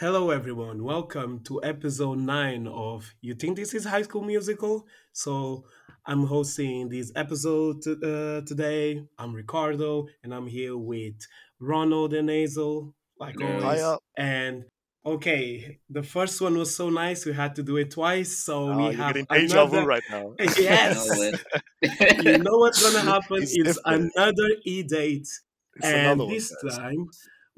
Hello, everyone. Welcome to episode nine of You Think This is High School Musical? So, I'm hosting this episode t- uh, today. I'm Ricardo, and I'm here with Ronald and Asel, like Yeah. always. And okay, the first one was so nice, we had to do it twice. So, Oh, we you're have getting deja vu another. right now. Yes, you know what's gonna happen? It's It's another E date. It's and another one, this guys. time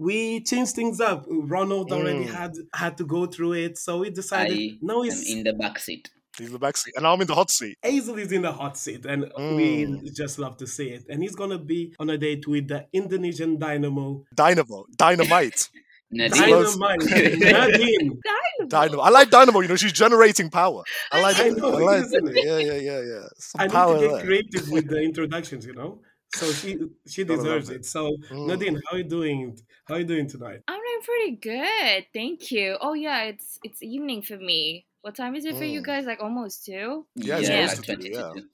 we changed things up. Ronald already Mm. had had to go through it, so we decided I no, am it's in the back seat. He's in the back seat, and I'm in the hot seat. Asel is in the hot seat, and Mm. we just love to see it. And he's gonna be on a date with the Indonesian dynamo Dynamo, dynamite, Nadine. Dynamite Nadine. dynamo. I like dynamo. You know, she's generating power. I like I know, I like isn't it. it? Yeah, yeah, yeah, yeah. Some I need power to get there. creative with the introductions, you know. So she she deserves it. it. So Mm. Nadine, how are you doing? How are you doing tonight? I'm doing pretty good, thank you. Oh yeah, it's it's evening for me. What time is it for you Mm. guys? Like almost two. Yeah, it's Yeah. supposed to be, 22.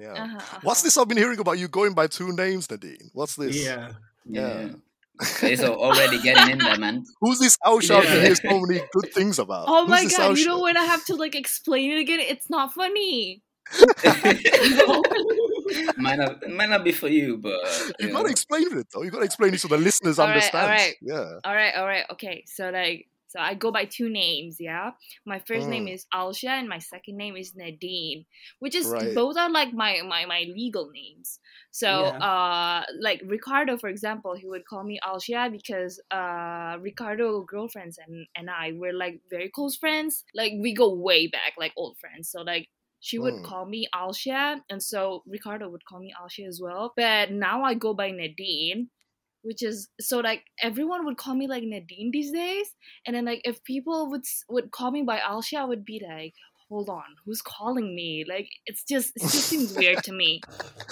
Yeah. Uh-huh, What's uh-huh. this I've been hearing about you going by two names, Nadine? What's this? Yeah. Yeah. Yeah. Okay, so already getting in there, man. Who's this Ausha I've been Yeah. hearing so many good things about? Oh Who's my this god! You Ausha? know when I have to like explain it again, it's not funny. might not might not be for you, but You you gotta explain it though. You have gotta explain it so the listeners all understand. right. Yeah. all right, all right, okay. So like, so I go by two names. Yeah, my first name Mm. is Alsha, and my second name is Nadine, which is Right. both are like my my my legal names. So Yeah. uh, like Ricardo, for example, he would call me Alsha because uh, Ricardo girlfriends and and I were like very close friends. Like we go way back, like old friends. So like. She would Mm. call me Alsha, and so Ricardo would call me Alsha as well. But now I go by Nadine, which is so like everyone would call me like Nadine these days, and then like if people would would call me by Alsha, I would be like, hold on, who's calling me? Like it's just it just seems weird to me.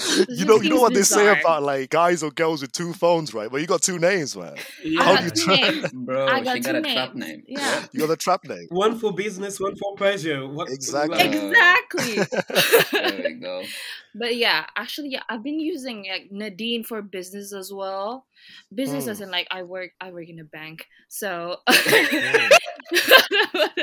It you know, you know seems what they say about like guys or girls with two phones, right? Well, you got two names, man. Yeah. How I do you got two try? names. Bro, I got she got two a trap name. Yeah. You got a trap name. One for business, one for pleasure. What Exactly. like- Exactly. There we go. But yeah, actually, yeah, I've been using like Nadine for business as well. Business as Mm. in like I work, I work in a bank, so.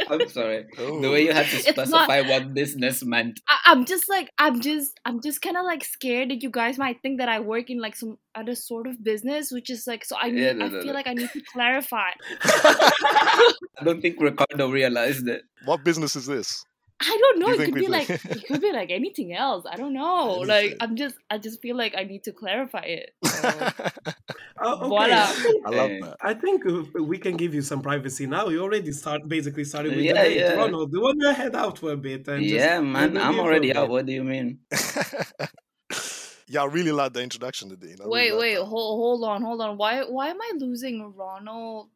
I'm sorry. Oh. The way you had to It's not- specify what business meant. I, I'm just like I'm just I'm just kind of like scared that you guys might think that I work in like some other sort of business, which is like so I need, Yeah, no, I no, feel no. like I need to clarify. I don't think Ricardo realized it. what business is this? I don't know. You It could be like it could be like anything else. I don't know. Like I'm just I just feel like I need to clarify it. So, Oh, okay. Voila. I love that. I think we can give you some privacy now. You already start basically started with Yeah, the date. yeah. Ronald, do you want to head out for a bit? And just Yeah, man. I'm already out. What do you mean? yeah, I really like the introduction, Nadine. I really wait, wait, hold hold on, hold on. Why why am I losing Ronald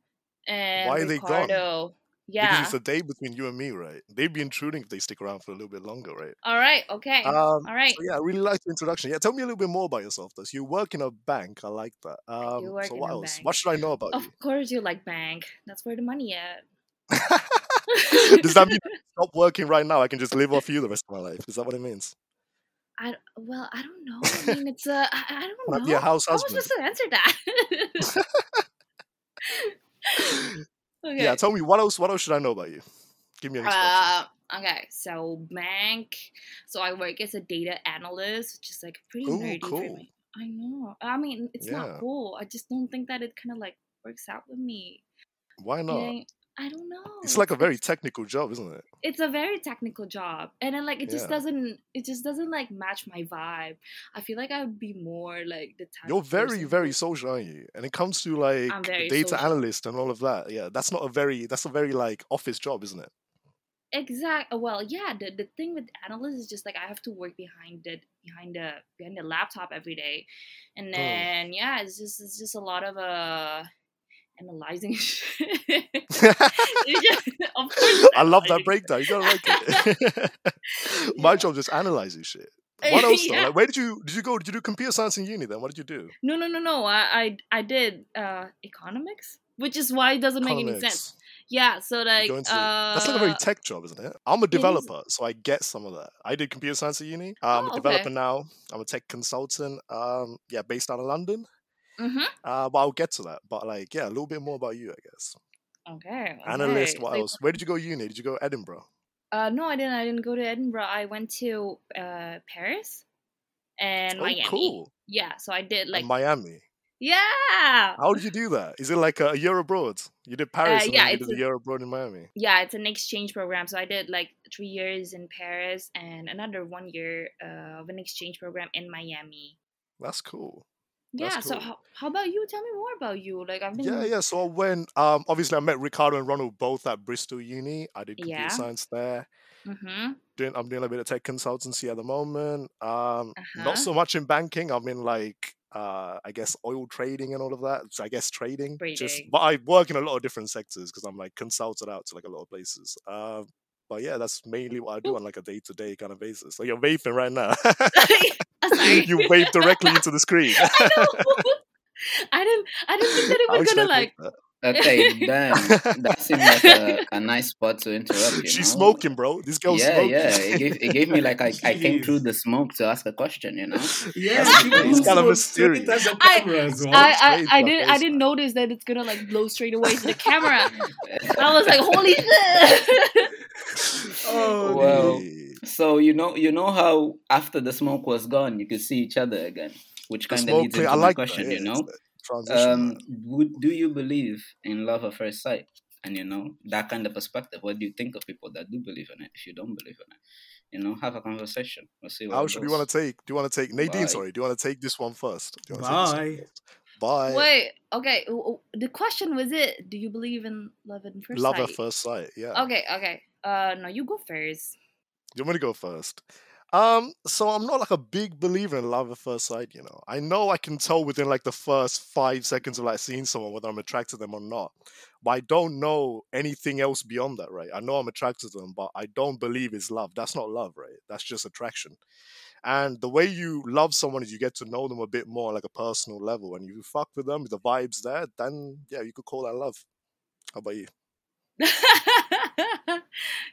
and Why are they gone? Ricardo? Because Yeah. it's a day between you and me, right? They'd be intruding if they stick around for a little bit longer, right? All right. Okay. Um, All right. So yeah, I really like the introduction. Yeah, tell me a little bit more about yourself. Though. So you work in a bank. I like that. Um, work so in what a else? bank. What should I know about you? Of course, you like bank. That's where the money at. you? Does that mean stop working right now? I can just live off you the rest of my life. Is that what it means? I well, I don't know. I mean, it's a. I, I don't know. a house How husband? supposed to answer that? okay. Yeah, tell me what else. What else should I know about you? Give me an introduction. Uh, okay. So bank. So I work as a data analyst, which is like pretty Ooh, nerdy for cool. me. I know. I mean, it's Yeah. not cool. I just don't think that it kind of like works out with me. Why not? I don't know. It's like a very technical job, isn't it? it's a very technical job and then like it just Yeah. doesn't it just doesn't like match my vibe i feel like i would be more like the type You're very, very social, aren't you? And it comes to like data social. analyst and all of that. Yeah, that's not a very. That's a very like office job, isn't it? exact well yeah the, the thing with analysts is just like i have to work behind the behind the behind the laptop every day and Mm. then yeah it's just it's just a lot of uh analyzing shit. Just- of course I love that breakdown. You gotta like it. My Yeah. job just analyzing shit. What else though? Yeah. Like, where did you did you go? Did you do computer science in uni? Then what did you do? no no no no i i, I did uh economics which is why it doesn't make any sense yeah so like uh that's like a very tech job, isn't it? I'm a developer, so I get some of that. I did computer science at uni. Uh, I'm Oh, a okay. developer now. I'm a tech consultant. Um, yeah, based out of London. Mm-hmm. Uh, but I'll get to that. But like, yeah, a little bit more about you, I guess. Okay. Analyst. What So- else? Where did you go uni? Did you go Edinburgh? Uh, no, I didn't. I didn't go to Edinburgh. I went to uh Paris and oh, Miami. cool. Yeah, so I did like and Miami. yeah, How did you do that? Is it like a, year abroad? You did Paris and Uh, yeah, then you did a a- year abroad in Miami. yeah. It's an exchange program. So I did like three years in Paris and another one year uh, of an exchange program in Miami. That's cool. Yeah. That's So how, how about you? Tell me more about you. Like I've been. Yeah, yeah. So when. Um, obviously, I met Ricardo and Ronald both at Bristol Uni. I did computer Yeah. science there. Mm-hmm. Doing, I'm doing a bit of tech consultancy at the moment. Um, Uh-huh. not so much in banking. I'm in like, uh, I guess oil trading and all of that. So I guess trading. Just, Trading. but I work in a lot of different sectors because I'm like consulted out to like a lot of places. Um, but yeah, that's mainly what I do on like a day to day kind of basis. So you're vaping right now. I'm sorry. you vape directly into the screen. I know. I didn't. I didn't think that it was gonna like. that? Uh, okay, damn. That seemed like a, a nice spot to interrupt. You She's know? smoking, bro. This girl's yeah, smoking. yeah. It gave, it gave me like I, I came through the smoke to ask a question. You know. Yeah, It's she kind was of so mysterious. straight at I- well. I, I, I didn't I didn't notice that it's gonna like blow straight away to the camera. I was like, holy shit! oh, Well, Hey. So you know, you know how after the smoke was gone, you could see each other again, which kind of smoke leads into I my like question. that. You know, it's the transition. um, would do you believe in love at first sight? And you know that kind of perspective. What do you think of people that do believe in it? If you don't believe in it, you know, have a conversation. We'll see How should you want to take? Do you want to take Nadine? Bye. Sorry, do you want to take this one first? Do you wanna take this one Bye. Bye. Wait, okay. w- w- The question was it? Do you believe in love at first Love sight? at first sight. Yeah. Okay, okay. Uh, no, you go first. You want me to go first? Um, so I'm not like a big believer in love at first sight, you know. I know I can tell within like the first five seconds of like seeing someone whether I'm attracted to them or not. But I don't know anything else beyond that, right? I know I'm attracted to them, but I don't believe it's love. That's not love, right? That's just attraction. And the way you love someone is you get to know them a bit more like a personal level. And you fuck with them, the vibes there, then yeah, you could call that love. How about you?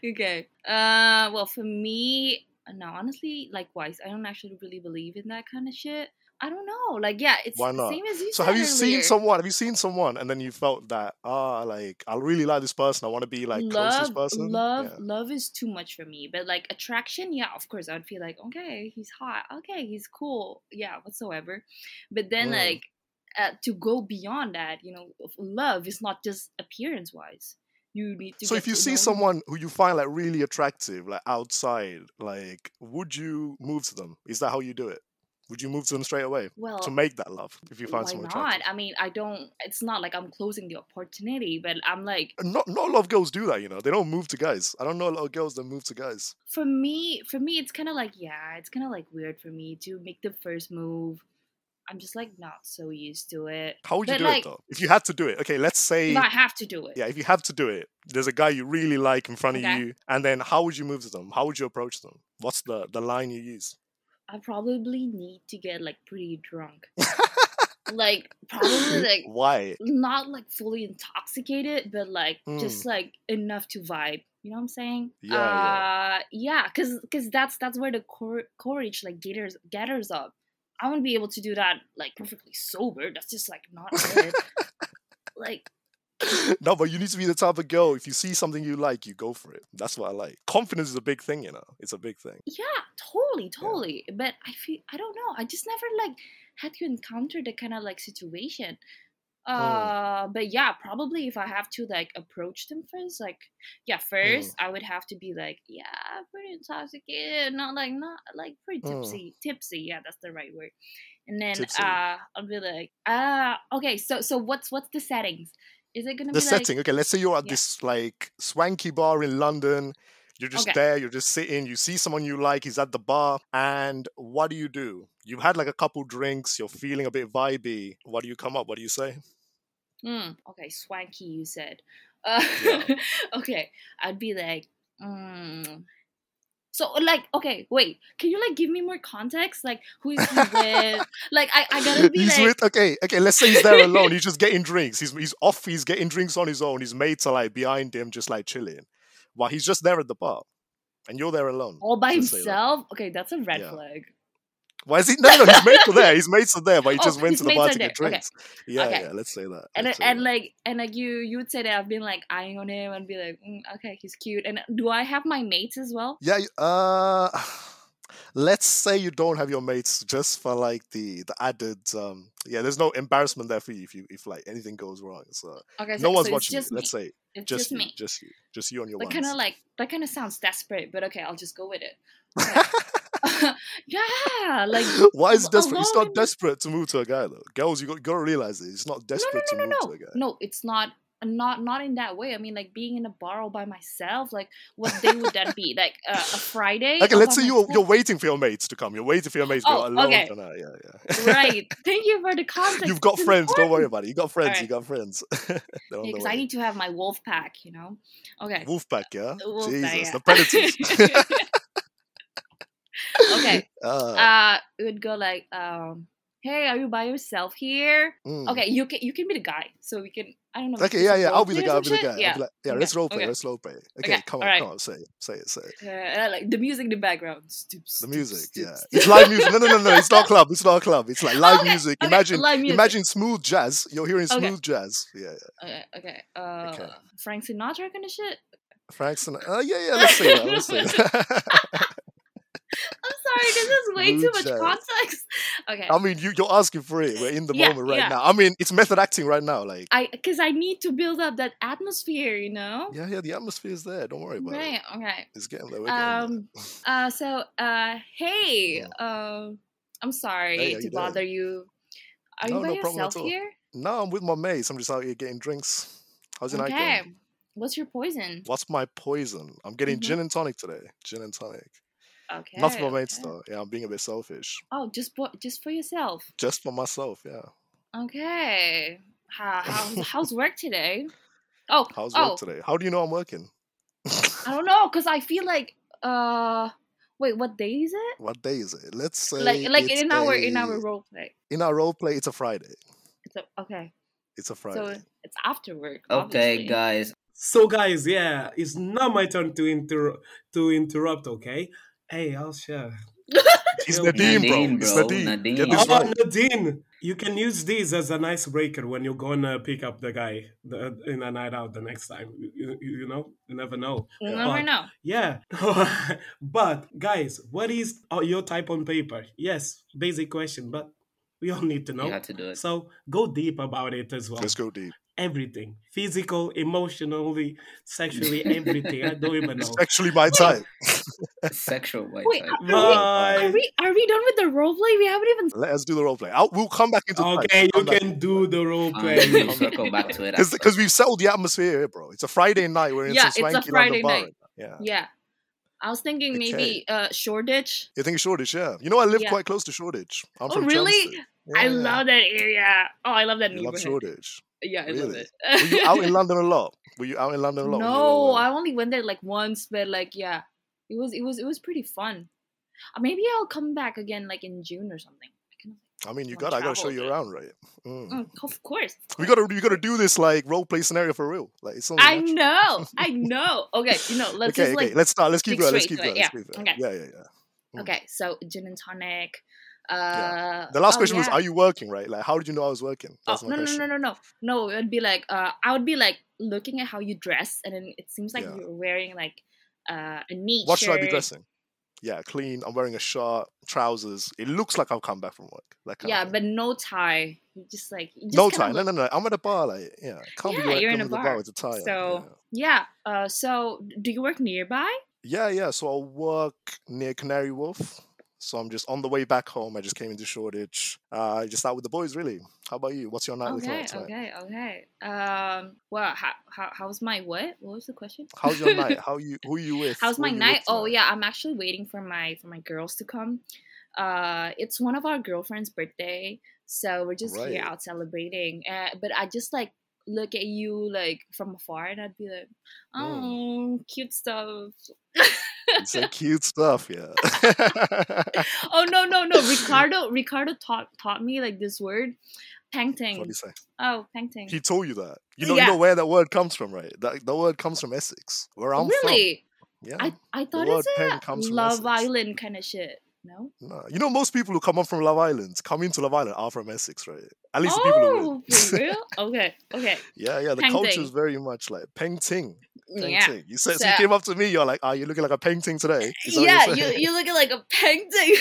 okay. Uh, well, for me, no, honestly, likewise, I don't actually really believe in that kind of shit. I don't know. Like, yeah, it's Why the not? same as you So have you seen someone? Have you seen someone, and then you felt that ah, like I really like this person. I want to be like close to this love, person. love, Yeah. love is too much for me. But like attraction, yeah, of course, I'd feel like, okay, he's hot, okay, he's cool, yeah, whatsoever. But then Mm. like uh, to go beyond that, you know, love is not just appearance wise. You need to. So if you see know- someone who you find like really attractive, like outside, like would you move to them? Is that how you do it? Would you move to them straight away well, to make that love? If you find why someone not? attractive, I mean, I don't. It's not like I'm closing the opportunity, but I'm like, not not a lot of girls do that. You know, they don't move to guys. I don't know a lot of girls that move to guys. for me, for me, it's kind of like, yeah, it's kind of like weird for me to make the first move. I'm just like not so used to it. How would you But, do like- it though? If you had to do it, okay, let's say I have to do it, yeah, if you have to do it, there's a guy you really like in front of you, and then how would you move to them? How would you approach them? What's the the line you use? I probably need to get like pretty drunk. like probably like Why? not like fully intoxicated, but like Mm. just like enough to vibe. You know what I'm saying? Yeah, yeah. Uh, yeah, cause cause that's that's where the cor- courage like gathers gathers up. I wouldn't be able to do that like perfectly sober. That's just like not it. like no, but you need to be the type of girl. If you see something you like, you go for it. That's what I like. Confidence is a big thing, you know. It's a big thing. yeah, totally, totally. But I feel I don't know. I just never like had to encounter that kind of like situation. Hmm. Uh, but yeah, probably if I have to like approach them first, like yeah, Hmm. first I would have to be like, yeah, pretty intoxicated, not like not like pretty Mm. tipsy, tipsy. Yeah, that's the right word. And then Tipsy. uh, I'll be like, ah, okay. So so what's what's the settings? Is it gonna The be setting, okay, let's say you're at yeah. this like swanky bar in London. You're just Okay. there, you're just sitting, you see someone you like, he's at the bar, and what do you do? You've had like a couple drinks, you're feeling a bit vibey. What do you come up? What do you say? Mm, okay, swanky? You said. Uh, Yeah. okay, I'd be like, mm. So like, okay, wait. Can you like give me more context? Like, who is he with? like, I, I gotta be he's like, with okay, okay. Let's say he's there alone. He's just getting drinks. He's he's off. He's getting drinks on his own. His mates are like behind him, just like chilling, while he's just there at the bar, and you're there alone. all by that. himself. Okay, that's a red Yeah. flag. Why is he? No, no, his mates are there. His mates are there, but he Oh, just went to the bar to get there. Okay. drinks. Yeah, Okay. yeah. Let's say that. and and like and like you you would say that I've been like eyeing on him and be like mm, okay he's cute and do I have my mates as well Yeah, uh let's say you don't have your mates just for like the the added um yeah, there's no embarrassment there for you if you if like anything goes wrong. So okay so, no one's so watching you. Let's say it's just, just, you, me just you. Just you on your that kind of like that kind of sounds desperate but okay I'll just go with it Okay. yeah like Why is desperate? It's not desperate to move to a guy though. Girls, you got, you got to realize it. It's not desperate no no to no move no to a guy. no it's not not not in that way I mean like being in a bar all by myself like what day would that be like uh, a Friday Okay, let's say you're you're waiting for your mates to come. You're waiting for your mates to Oh, go alone. okay. now. Yeah, yeah. right thank you for the context You've got It's friends. Don't worry about it. You got friends. You Alright. got friends. They're on the because. I need to have my wolf pack, you know. Okay. Wolfpack, yeah. The wolf Jesus, pack, yeah. Jesus, the predators. Okay. uh, Uh, it would go like, um, "Hey, are you by yourself here?" mm. Okay, you can you can be the guy, so we can. I don't know. Okay, yeah, yeah. I'll be the guy. I'll be the guy. Yeah. like, yeah, Okay, let's role play. okay. Let's role play. Okay, Okay, come on, alright. come on. Say it. Say it. Say it. Uh, like the music in the background. Stoop, The stoop, music, stoop, yeah. It's live music. No, no, no, no. It's not club. It's not club. It's like live music. Imagine, live music. imagine smooth jazz. You're hearing smooth jazz. Yeah, yeah. Okay, okay. Uh, Okay. Frank Sinatra kind of shit. Frank Sinatra. Uh, yeah, yeah. Let's say that. Let's say that. I'm sorry, this is way too much context. Okay. I mean, you, you're asking for it. We're in the Yeah, moment right yeah. now. I mean, it's method acting right now. Like, I because I need to build up that atmosphere, you know. yeah, yeah. The atmosphere is there. Don't worry about it. Right. Okay. It's getting there. We're getting there. Um. Uh. So. Uh. Hey. Um. I'm sorry Hey, to you doing? bother you. Are No, you by no yourself here? No, I'm with my mates. I'm just out here getting drinks. How's your night Okay. going? What's your poison? What's my poison? I'm getting Mhm. gin and tonic today. Gin and tonic. Okay. Not for my mates okay. though. Yeah, I'm being a bit selfish. Oh, just for just for yourself. Just for myself. Yeah. Okay. How, how's how's work today? Oh. How's oh. work today? How do you know I'm working? I don't know, cause I feel like uh. Wait, what day is it? what day is it? Let's say Like like it's in our in our role play. in our role play. It's a Friday. It's a, okay. It's a Friday. So it's after work. Okay, obviously. guys. So guys, yeah, it's not my turn to inter to interrupt. Okay. Hey, I'll share. it's Yo, Nadine, Nadine, bro. It's Nadine. Nadine. Get this Oh, right. Nadine, you can use these as an icebreaker when you're gonna pick up the guy the, in a night out the next time. You, you, you know, you never know. You Yeah. never But- know. Yeah, but guys, what is uh, your type on paper? Yes, basic question, but we all need to You know. had to do it. So go deep about it as well. Let's go deep. Everything, physical, emotionally, sexually, everything. I don't even know. It's actually my type. Sexual white Wait, type. are we, are we are we done with the role play? We haven't even. Let us do the role play. I'll, we'll come back into Okay, you can do the role Fine, play. we'll circle back to it. after. because we've settled the atmosphere here, bro. It's a Friday night. We're in Yeah, some it's a swanky Friday London bar. night. right. Yeah. Yeah, I was thinking maybe uh Shoreditch. You think Shoreditch? Yeah. You know, I live Yeah. quite close to Shoreditch. I'm Oh, from really? Chelmsford. I Yeah, yeah. love that area. Oh, I love that You love. Shoreditch. Yeah, I love Really? it. Were you out in London a lot? Were you out in London a lot? no, I only went there like once, but like yeah, it was it was it was pretty fun. Uh, maybe I'll come back again like in June or something. I mean, you got. I gotta show you around, right? Mm. Mm, of course. We gotta. You gotta do this like role play scenario for real. Like it's I natural. know, I know. Okay, you know, let's okay, just okay. like let's start. Let's keep going. Let's keep going. it, Let's yeah, keep going. okay. Yeah, yeah, yeah. Mm. Okay, so gin and tonic. Uh, Yeah. The last oh, question was, "Are you working?" Right? Like, how did you know I was working? Oh, That's my no, no, question. no, no, no, no. It would be like, uh, I would be like looking at how you dress, and then it seems like Yeah. you're wearing like uh, a neat What should I be dressing? Yeah, clean. I'm wearing a shirt, trousers. It looks like I've come back from work. Kind Yeah, but no tie. You just like you just no tie. No, look- no, no. I'm at a bar. Like, yeah, can't Yeah, be you're in a bar. bar with a tie. So yeah. Uh, so do you work nearby? yeah. yeah, yeah. So I work near Canary Wharf. So I'm just on the way back home. I just came into Shoreditch. Uh, just out with the boys, really. How about you? What's your nightly Okay, thoughts? like? okay, okay. Um, well, how, how how's my what? What was the question? How's your night? How you? Who you with? How's Who my night? Oh yeah, I'm actually waiting for my for my girls to come. Uh, it's one of our girlfriend's birthday, so we're just Right. here out celebrating. Uh, but I just like look at you like from afar, and I'd be like, Mm. oh, cute stuff. You like cute stuff, yeah. oh no no no! Ricardo Ricardo taught taught me like this word, what do you say? Oh, peng ting. He told you that. You know, Yeah. you know where that word comes from, right? That the word comes from Essex, where I'm from. really? Yeah. I I thought word it's a comes from Love. Island kind of shit. No. No. You know, most people who come up from Love Island come into Love Island are from Essex, right? At least the people who Oh, for real? Okay. Okay. yeah, yeah. The Peng culture Ting. is very much like Peng Ting. Peng Yeah. You said so So- you came up to me, you're like, "Ah, you're looking like a painting today." Is that what Yeah, you're you saying? you looking like a painting.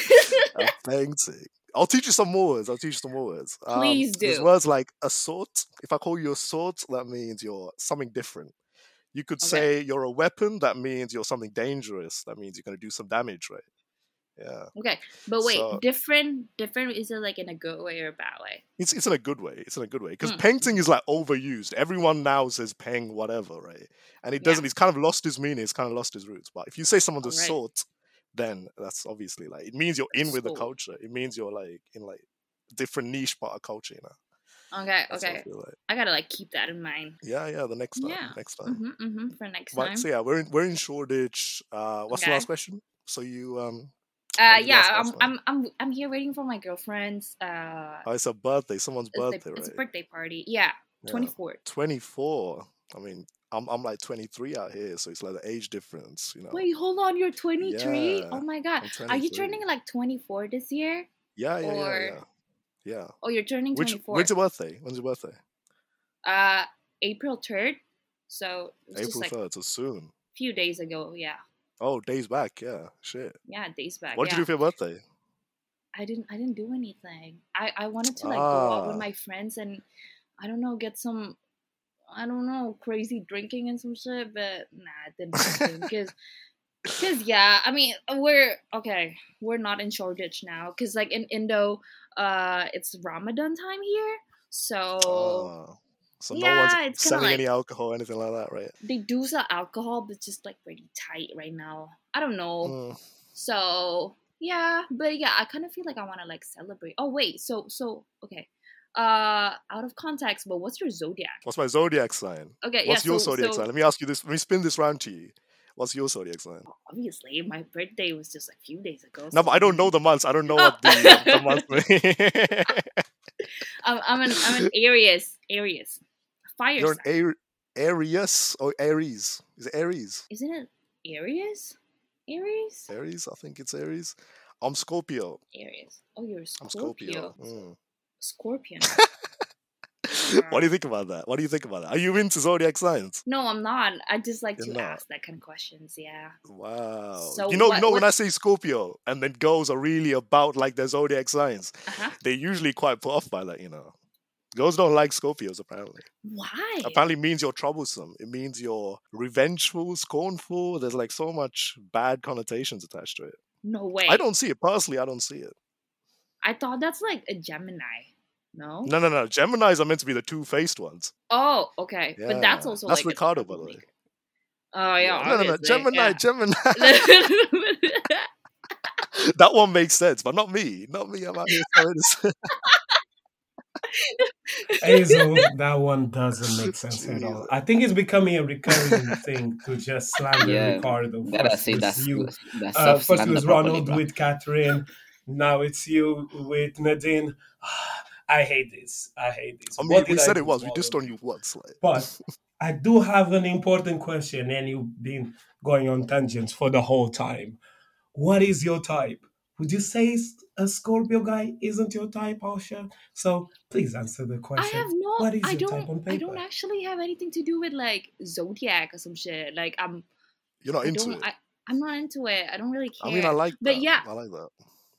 a Peng Ting. I'll teach you some more words. I'll teach you some more words. Um, Please There's words like assault. If I call you a assault, that means you're something different. You could Okay. say you're a weapon. That means you're something dangerous. That means you're going to do some damage, right? Yeah. okay, but wait, So- different different is it like in a good way or a bad way? It's it's in a good way. It's in a good way because Mm. peng ting is like overused. Everyone now says peng whatever, right? And it doesn't. It's kind of lost its meaning. It's kind of lost its roots. But if you say someone's a Alright. sort, then that's obviously like it means you're in with the culture. It means you're like in like different niche part of culture. You know. Okay, That's what I okay. like. I gotta like keep that in mind. Yeah, yeah. The next time. Yeah. Next time. Mm-hmm, mm-hmm, for next But time. so yeah, we're in we're in Shoreditch. Uh, what's the last question? So you um, Uh, When did you yeah, I'm, I'm, I'm, I'm here waiting for my girlfriend's. Uh, oh, it's a birthday. Someone's it's, the- birthday, it's a birthday party. Yeah, Yeah. 24. I mean, I'm I'm like 23 out here, so it's like the age difference, you know. Wait, hold on, you're twenty three. Yeah, Oh my god, are you turning like twenty four this year? Yeah, yeah, yeah, or- yeah. Yeah. Oh, you're turning Which twenty four. when's your birthday? When's your birthday? Uh, April third. So it was just April like 3rd, so soon. A few days ago. Yeah, Oh, days back, yeah. Shit. yeah, days back. What did yeah. you do for your birthday? I didn't I didn't do anything. I I wanted to like go out with Ah. my friends and I don't know get some I don't know crazy drinking and some shit, but nah, it didn't because because yeah, I mean we're okay. We're not in Shoreditch now because like in Indo, uh, it's Ramadan time here, so Ah, so no yeah, one's it's kinda selling any like- alcohol, anything like that, right? they do sell alcohol, but it's just like pretty tight right now. I don't know. Mm. So yeah, but yeah, I kind of feel like I want to like celebrate. Oh wait, so so okay, uh, out of context, but what's your zodiac? What's my zodiac sign? Okay, What's yeah, your so, zodiac so sign? Let me ask you this. Let me spin this round to you. What's your zodiac sign? obviously my birthday was just a few days ago. No, but I don't know the months. I don't know Oh. what the, the months mean. I'm, I'm an I'm an Aries. Aries, fire You're an. Ar- Aries or Aries? Is it Aries? Isn't it Aries? Aries? Aries? I think it's Aries. I'm Scorpio. Aries. Oh, you're a I'm Scorpio. Scorpio. Mm. Scorpion. what do you think about that? What do you think about that? Are you into zodiac signs? No, I'm not. I just like You're to not. ask that kind of questions. Yeah. Wow. So you know, what- you know when I say Scorpio, and then girls are really about like their zodiac signs, Uh huh. they're usually quite put off by that. You know, girls don't like Scorpios apparently. Why? Apparently, means you're troublesome. It means you're revengeful, scornful. There's like so much bad connotations attached to it. No way. I don't see it personally. I don't see it. I thought that's like a Gemini. No. No, no, no. Geminis are meant to be the two-faced ones. Oh, okay. But that's also That's like Ricardo, by the way. Oh yeah. no, no, no. Gemini, yeah. Gemini. that one makes sense, but not me. Not me. I'm out here. Asel, that one doesn't make sense at all. I think it's becoming a recurring thing to just slander Yeah, Ricardo. Gotta First say was that's you, that's uh, first it was Ronald bro. with Catherine. Now it's you with Nadine. I hate this. I hate this. I mean, we did I said do it was. We all just on you? you once. Like. But I do have an important question, and you've been going on tangents for the whole time. What is your type? Would you say s- a Scorpio guy isn't your type, Asha? So please answer the question. I have no. What is I your type don't. on I don't actually have anything to do with like zodiac or some shit. Like I'm. You're not I into it. I, I'm not into it. I don't really care. I mean, I like that. But yeah. I like that.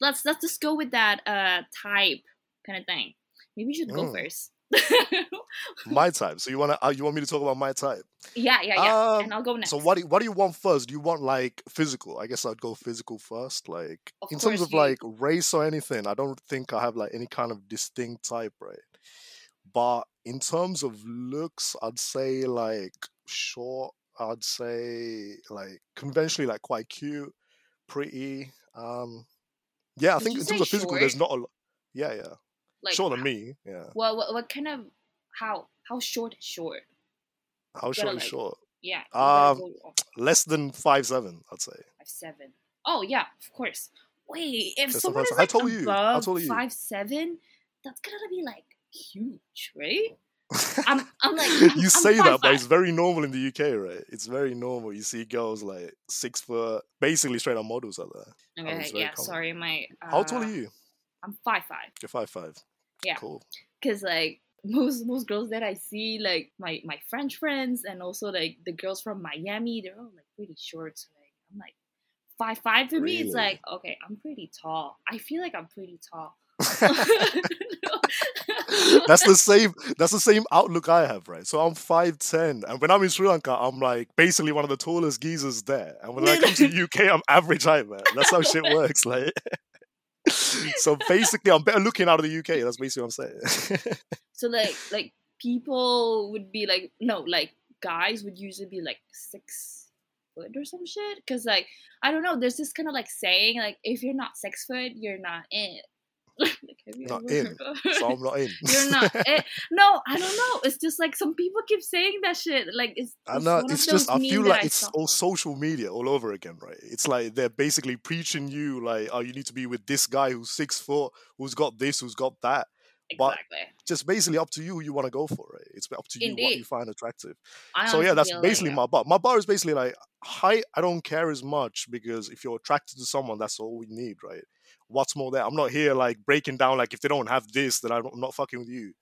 let's let's just go with that uh type kind of thing. Maybe you should go Mm. first. My type. So you want to? Uh, you want me to talk about my type? yeah, yeah, yeah. Um, and I'll go next. So what do you, what do you want first? Do you want like physical? I guess I'd go physical first. Like Of in terms of you- like race or anything, I don't think I have like any kind of distinct type, right? But in terms of looks, I'd say like short. I'd say like conventionally like quite cute, pretty. Um, yeah, I Did think in terms of physical, there's not a lot. Yeah, yeah, like shorter than me. Yeah, Well, what, what kind of how how short is short? how short is like, short? Yeah. you Um, go Less than five seven, I'd say. five seven. Oh yeah, of course. Wait, if someone is I like you, above told you. five seven, that's gonna be like huge, right? I'm, I'm like, you I'm say that, but it's very normal in the UK, right? It's very normal. You see girls like six foot, basically straight up models out there. Okay, yeah, common. sorry, my. Uh, How tall are you? I'm five five. You're five five. Yeah. Cool. Cause like most most girls that I see, like my my French friends, and also like the girls from Miami, they're all like pretty short. So like I'm like five five. To me, it's like okay, I'm pretty tall. I feel like I'm pretty tall. that's the same. That's the same outlook I have, right? So I'm five ten, and when I'm in Sri Lanka, I'm like basically one of the tallest geezers there. And when I come to the UK, I'm average height, man. That's how shit works, like. so basically, I'm better looking out of the UK. That's basically what I'm saying. so like like people would be like no like guys would usually be like six foot or some shit because like i don't know there's this kind of like saying like if you're not six foot you're not in like, Not in. so I'm not in. you're not in. no i don't know it's just like some people keep saying that shit like it's, I it's know of it's just I feel like I it's all social media all over again, right? It's like they're basically preaching you like, oh, you need to be with this guy who's six foot, who's got this, who's got that. but- exactly Just basically up to you who you want to go for, right? It's up to you what you find attractive. I so yeah, that's basically like, my bar. My bar is basically like height. I don't care as much because if you're attracted to someone, that's all we need, right? What's more there? I'm not here like breaking down like if they don't have this, then I'm not fucking with you.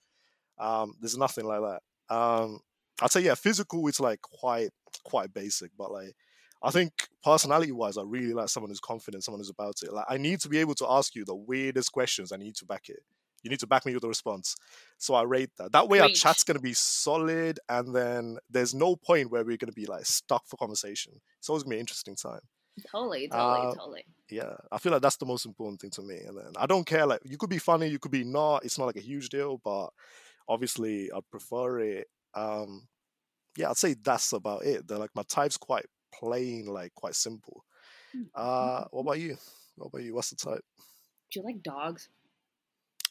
Um, there's nothing like that. Um, I'd say yeah, physical it's like quite quite basic, but like I think personality wise, I really like someone who's confident, someone who's about it. Like I need to be able to ask you the weirdest questions. I need to back it. You need to back me with a response. So I rate that. That way our chat's gonna be solid and then there's no point where we're gonna be like stuck for conversation. It's always gonna be an interesting time. totally totally Uh, totally Yeah. I feel like that's the most important thing to me. And then I don't care like you could be funny, you could be not, it's not like a huge deal, but obviously I'd prefer it. Um yeah, I'd say that's about it. They're like my type's quite plain, like quite simple. Hmm, Uh what about you? What about you? What's the type? do you like dogs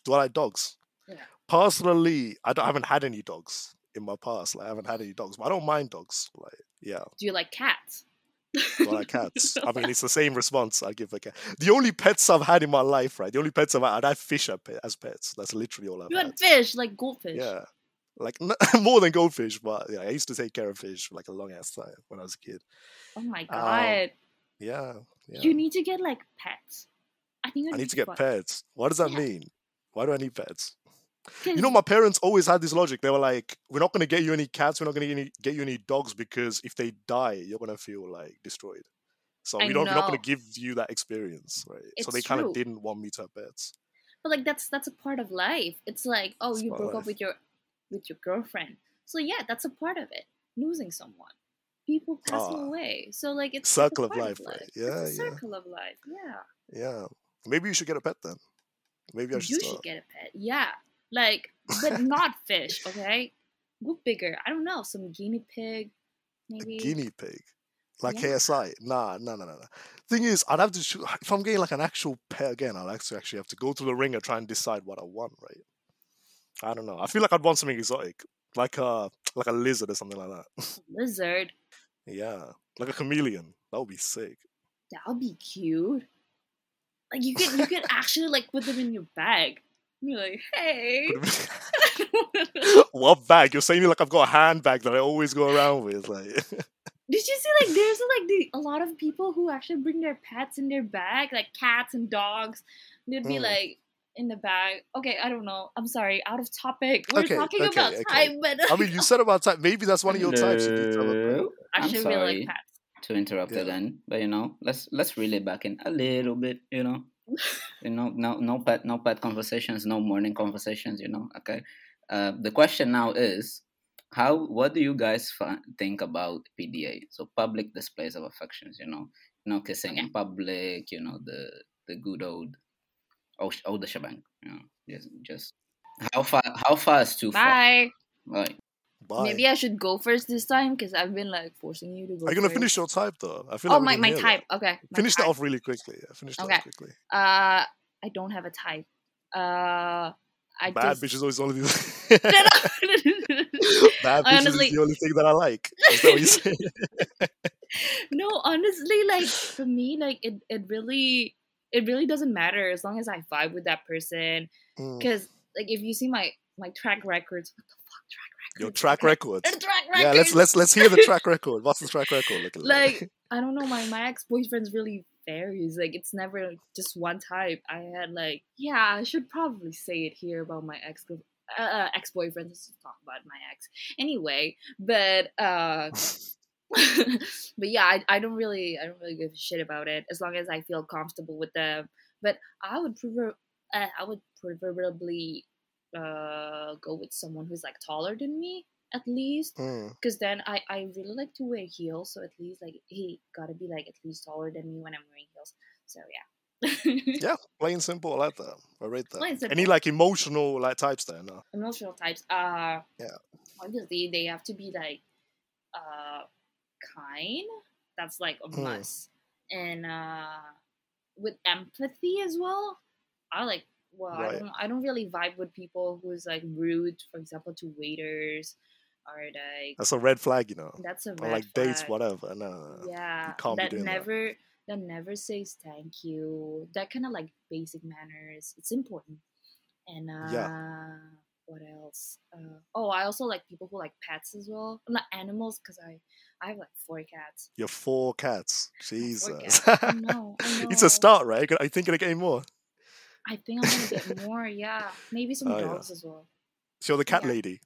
Do I like dogs? Yeah. Personally, I, don't, I haven't had any dogs in my past. Like I haven't had any dogs, but I don't mind dogs. Like yeah, do you like cats do I can't. I mean, it's the same response I give a cat. The only pets I've had in my life, right? The only pets I've had, I had fish as pe- as pets. That's literally all I've you had. had fish like goldfish Yeah, like n- more than goldfish, but yeah, I used to take care of fish for like a long ass time when I was a kid. oh my Um, god Yeah, yeah. You need to get like pets. I think I need be to get pets. What does that Yeah. mean? Why do I need pets? You know, my parents always had this logic. They were like, "We're not going to get you any cats. We're not going to get you any dogs because if they die, you're going to feel like destroyed. So I we don't. We're not going to give you that experience, right? so they kind of didn't want me to have pets. but like that's that's a part of life. It's like oh It's you of broke up with your with your girlfriend. So yeah, that's a part of it. Losing someone. People passing Ah. away. So like it's Circle of part life, right? It's Yeah, yeah. circle of life. Yeah. Yeah, maybe you should get a pet then. Maybe I should you start. should get a pet. Yeah. Like but not fish, okay? Go bigger. I don't know, some guinea pig, a maybe. guinea pig, like Yeah. KSI. Nah, nah, nah, nah. nah. Thing is, I'd have to choose. If I'm getting like an actual pet again, I'd actually actually have to go through the ringer, try and decide what I want, right? I don't know. I feel like I'd want something exotic, like a like a lizard or something like that. Lizard. yeah, like a chameleon. That would be sick. That would be cute. Like you could you could actually like put them in your bag. You're like, hey. what bag? You're saying like I've got a handbag that I always go around with, like. Did you see like there's like the, a lot of people who actually bring their pets in their bag, like cats and dogs. They'd be Mm. like in the bag. Okay, I don't know. I'm sorry, out of topic. We're Okay, talking okay, about okay. time, but I mean, you said about time. Maybe that's one of your types. You need to have a pet. No, I I'm really sorry like pets. to interrupt Yeah. again, but you know, let's let's reel it back in a little bit. You know, you know, no no pet no pet conversations, no morning conversations. You know, okay. Uh, the question now is, how what do you guys fi- think about PDA? So public displays of affections. You know, you know, kissing in public. You know, the the good old oh oh the shebang. You know, just just how far how far is too far? Bye. Right. Bye. Maybe I should go first this time because I've been like forcing you to go. Are you gonna first. finish your type though? I feel Oh, like my my hear that. type. Okay. my Finish that off really quickly. Yeah, finish that Okay. off quickly. Uh, I don't have a type. Uh, I Bad just... bitches always only do. No, no. Bad I bitches honestly- is the only thing that I like. Is that what you say? no, honestly, like for me, like it, it really, it really doesn't matter as long as I vibe with that person. Mm. Because like if you see my my track records, what the Your track record. The track Yeah, let's let's let's hear the track record. What's the track record looking like? like I don't know, my my ex boyfriend's really varies. Like it's never just one type. I had like yeah, I should probably say it here about my ex uh, uh, ex boyfriend. Let's talk about my ex anyway. But uh, but yeah, I, I don't really I don't really give a shit about it as long as I feel comfortable with them. But I would prefer uh, I would preferably uh go with someone who's like taller than me at least Mm, because then I, I really like to wear heels so at least like he gotta be like at least taller than me when i'm wearing heels so yeah yeah, plain simple. I like that. I read that. Any like emotional like types there? No. emotional types uh Yeah. obviously they have to be like uh kind that's like a Hmm. must and uh with empathy as well i like well i don't i don't really vibe with people who's like rude for example to waiters or like That's a red flag, you know. that's a Or red like dates, whatever. No, yeah that doing that. never that. never says thank you that kind of like basic manners it's important and uh Yeah. what else uh oh i also like people who like pets as well not animals because i i have like four cats Your four cats. Four Jesus. cats. I know, I it's a start, right? Are you thinking of getting more? I think i'm gonna get more yeah maybe some Oh, yeah. dogs as well So you're the cat Yeah. lady.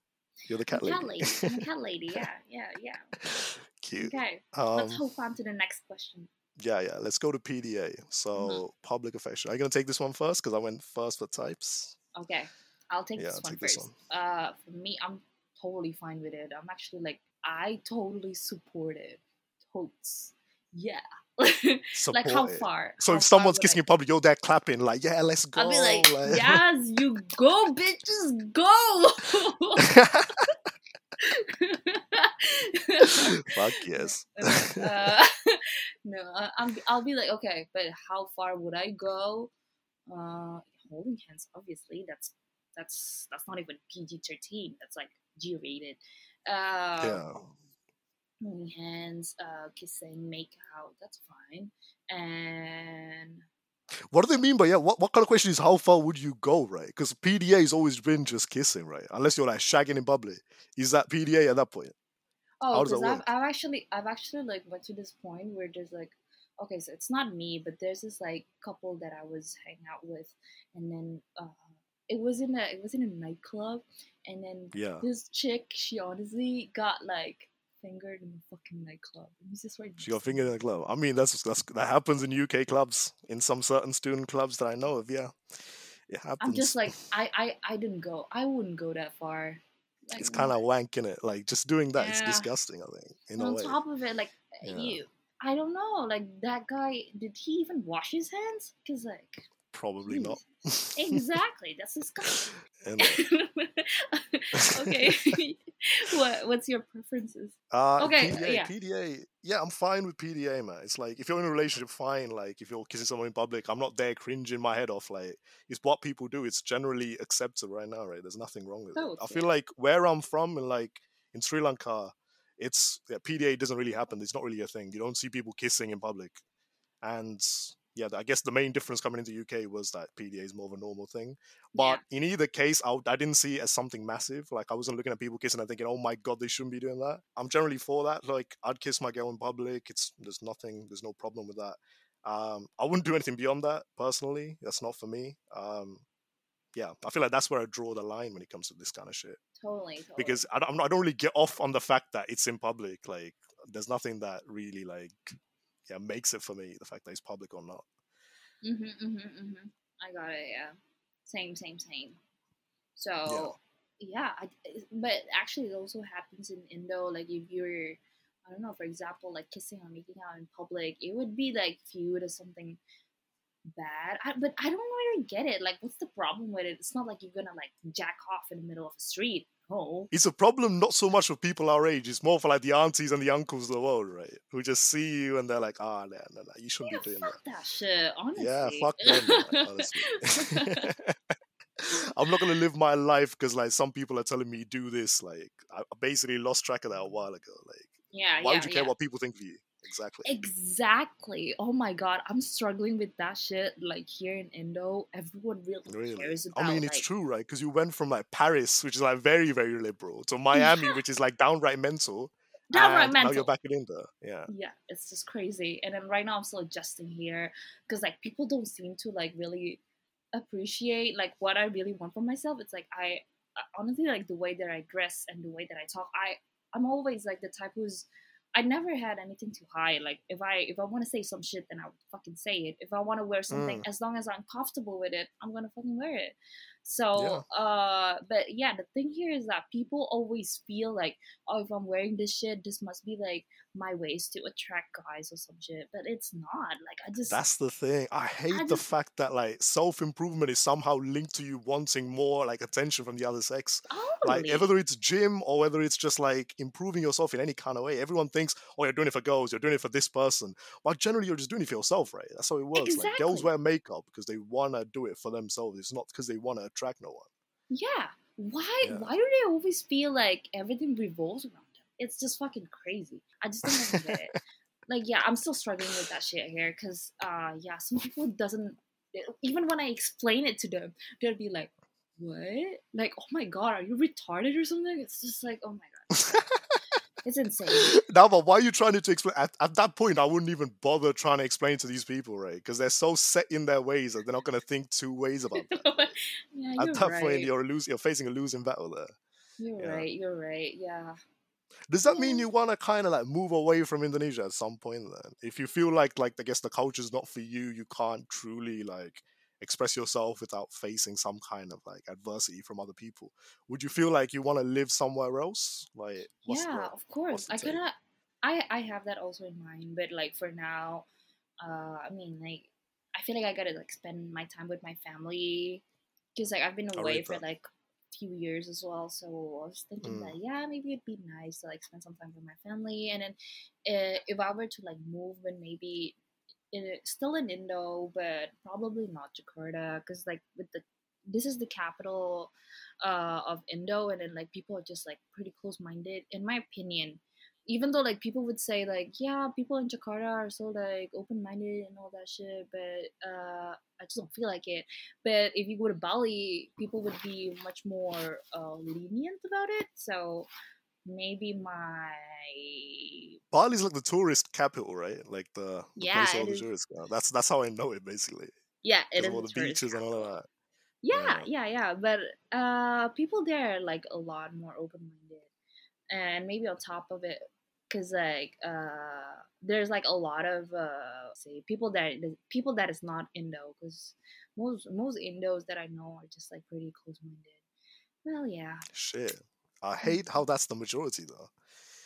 You're the cat I'm lady. cat lady i'm a cat lady yeah yeah yeah Cute. okay Um, let's hop on to the next question yeah, yeah. Let's go to PDA. So Mm-hmm. public affection. Are you gonna take this one first? Because I went first for types. Okay, I'll take Yeah, this I'll one take this first. Uh, for me, I'm totally fine with it. I'm actually like, I totally support it. Totes. Yeah. Like how far? So how if someone's far kissing in public, you're there clapping, like, yeah, let's go. I'll be like, yes, you go, bitches, go. Fuck yes. uh, no, I'm, I'll be like, okay, but how far would I go? Uh, holding hands, obviously. That's that's that's not even PG thirteen. That's like G rated. Uh, yeah. Holding hands, uh, kissing, make out. That's fine. And What do they mean by yeah? What, what kind of question is how far would you go, right? Because PDA has always been just kissing, right? Unless you're like shagging in public. Is that PDA at that point? oh, How does that because I've. I've actually I've actually like went to this point where there's like okay, so it's not me, but there's this like couple that I was hanging out with, and then uh, it was in a it was in a nightclub, and then Yeah. this chick she honestly got like fingered in the fucking nightclub. Was just right. She got fingered in the glove. I mean, that's, that's that happens in UK clubs, in some certain student clubs that I know of. Yeah, it happens. I'm just like I I I didn't go. I wouldn't go that far. Like, it's kind of wank in it. Like just doing that, it's disgusting. I think in on top of it, like Yeah. you, I don't know. Like that guy, did he even wash his hands? Cause like Probably not. Exactly, that's disgusting. And, okay, what what's your preferences? uh, Okay, PDA, yeah. PDA. Yeah, I'm fine with PDA, man. It's like if you're in a relationship, fine. Like if you're kissing someone in public, I'm not there cringing my head off. Like it's what people do. It's generally accepted right now, right? There's nothing wrong with it. I feel like where I'm from, and like in Sri Lanka, it's yeah, PDA doesn't really happen. It's not really a thing. You don't see people kissing in public, and yeah, I guess the main difference coming into UK was that PDA is more of a normal thing. But in either case, I, I didn't see it as something massive. Like I wasn't looking at people kissing and thinking, "Oh my god, they shouldn't be doing that." I'm generally for that. Like I'd kiss my girl in public. It's there's nothing, there's no problem with that. Um, I wouldn't do anything beyond that personally. That's not for me. Um, yeah, I feel like that's where I draw the line when it comes to this kind of shit. Totally, totally. Because I don't, I don't really get off on the fact that it's in public. Like there's nothing that really like yeah makes it for me. The fact that it's public or not. Mm-hmm, mm-hmm, mm-hmm. I got it. Yeah. Same, same, same. So yeah, I, but actually, it also happens in Indo. Like if you're, I don't know, for example, like kissing or making out in public, it would be like viewed as something bad. I, but I don't really get it. Like, what's the problem with it? It's not like you're gonna like jack off in the middle of the street. No. It's a problem not so much for people our age. It's more for like the aunties and the uncles of the world, right? Who just see you and they're like, ah, no, no, no, you shouldn't Yeah, be doing fuck that. that shit. Honestly. Yeah, fuck them, man, honestly. I'm not gonna live my life because like some people are telling me do this. Like I I basically lost track of that a while ago. Like yeah, why yeah, would you care yeah. what people think of you? Exactly. Exactly. Oh my god, I'm struggling with that shit. Like here in Indo, everyone really, Really? cares about. I mean, it's like, true, right? Because you went from like Paris, which is like very, very liberal, to Miami, which is like downright mental. Downright and Now you're back in Indo. Yeah. yeah it's just crazy and then right now i'm still adjusting here because like people don't seem to like really appreciate like what i really want for myself it's like i I- honestly like the way that i dress and the way that i talk i i'm always like the type who's i never had anything to hide like if i if i want to say some shit then i'll fucking say it. If i want to wear something mm. as long as i'm comfortable with it i'm gonna fucking wear it so uh but yeah the thing here is that people always feel like oh if i'm wearing this shit this must be like my ways to attract guys or some shit but it's not like i just That's the thing. I hate the just- fact that like self improvement is somehow linked to you wanting more like attention from the other sex. Like whether it's gym or whether it's just like improving yourself in any kind of way, everyone thinks, "Oh, you're doing it for girls. You're doing it for this person." But generally, you're just doing it for yourself, right? That's how it works. Like girls wear makeup because they wanna do it for themselves. It's not because they wanna attract no one. yeah. Why Yeah. why do they always feel like everything revolves around them? It's just fucking crazy. I just don't get it. Like yeah i'm still struggling with that shit here because uh yeah some people doesn't even when i explain it to them they'll be like what? Like oh my god are you retarded or something? It's just like oh my god it's insane now, but why are you trying to explain? At, at that point, I wouldn't even bother trying to explain to these people, right? Because they're so set in their ways that they're not gonna think two ways about that. yeah At that right point, you're losing. You're facing a losing battle there. you're yeah. right you're right yeah Does that mean you want to kind of like move away from Indonesia at some point? Then, if you feel like like I guess the culture's not for you, you can't truly like express yourself without facing some kind of like adversity from other people. Would you feel like you want to live somewhere else? Like, yeah the, of course i kind of i i have that also in mind but like for now uh i mean like i feel like i gotta like spend my time with my family because like i've been away for that. like a few years as well so i was thinking Mm. that yeah maybe it'd be nice to like spend some time with my family and then uh, if i were to like move then maybe in, still in indo but probably not jakarta because like with the this is the capital uh, of Indo, and then like people are just like pretty close minded, in my opinion. Even though like people would say like yeah, people in Jakarta are so like open minded and all that shit, but uh, I just don't feel like it. But if you go to Bali, people would be much more uh, lenient about it. So maybe my Bali's like the tourist capital, right? Like the, the Yeah, place all the is. tourists go. That's that's how I know it basically. yeah, it is all the beaches and all capital. of that. yeah yeah yeah but uh people there are like a lot more open-minded and maybe on top of it because like uh there's like a lot of uh say people that people that is not indo because most most indos that i know are just like pretty close-minded well yeah Shit, I hate how that's the majority though.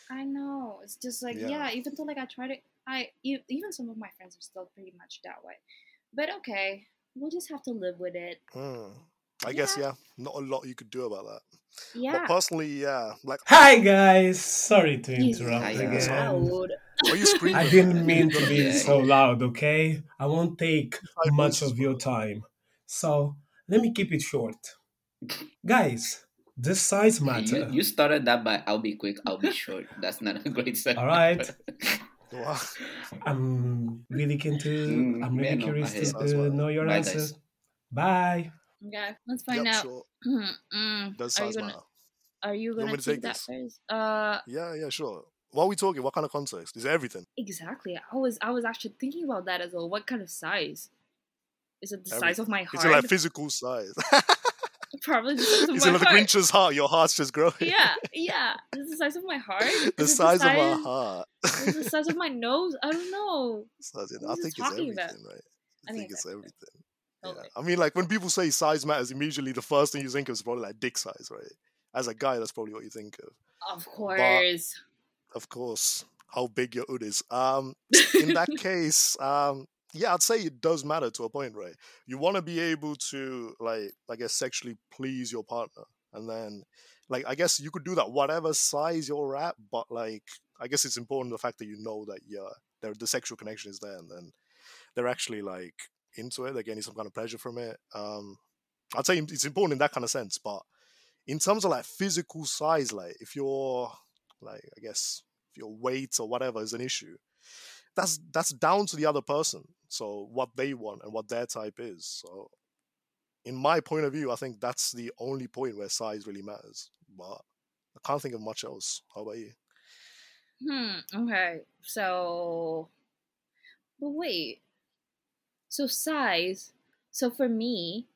i know it's just like Yeah. yeah, even though like i try to I even some of my friends are still pretty much that way but okay we'll just have to live with it Hmm. I guess Yeah. yeah, not a lot you could do about that. yeah But personally, yeah, like Hi guys, sorry to interrupt Hi, again. guys. loud. are you screaming? I didn't mean to be so loud, okay? I won't take High much of your time. So let me keep it short. Guys, the size You, matter. you started that by I'll be quick, I'll be short. That's not a great setup. All right. Wow. I'm really keen to, Mm, I'm really yeah, curious hear to you. Uh, matter. know your Bye, answers. guys. Bye. Okay, let's find Yep, out. sure. Mm, Does are you gonna matter? Are you You gonna me take take that first? Uh, Yeah, yeah, sure. What are we talking? What kind of context? Is it everything? exactly. I was I was actually thinking about that as well. What kind of size? Is it the size of Everything. my Is heart? it like physical size? Probably the size of Is my it like the heart. Grinch's heart? Your heart's just growing. Yeah, yeah. The size of my heart? the size the of our heart. The size of my nose? I don't know. Size it- I think it's everything, about? right? I I think think it's everything. Yeah. I mean, like when people say size matters, immediately the first thing you think of is probably like dick size, right? As a guy, that's probably what you think of. Of course. Of course, how big your hood is. Um, in that case, um, yeah, I'd say it does matter to a point, right? You want to be able to, like, I guess, sexually please your partner, and then, like, I guess you could do that whatever size you're at, but like, I guess it's important the fact that you know that yeah, there the sexual connection is there, and then they're actually like into it, they're getting some kind of pleasure from it. Um, I'd say it's important in that kind of sense, but in terms of like physical size, like if you're like I guess if your weight or whatever is an issue, that's that's down to the other person. So what they want and what their type is. So in my point of view, I think that's the only point where size really matters. But I can't think of much else. How about you? Hmm. Okay. So, but wait. So size. So for me,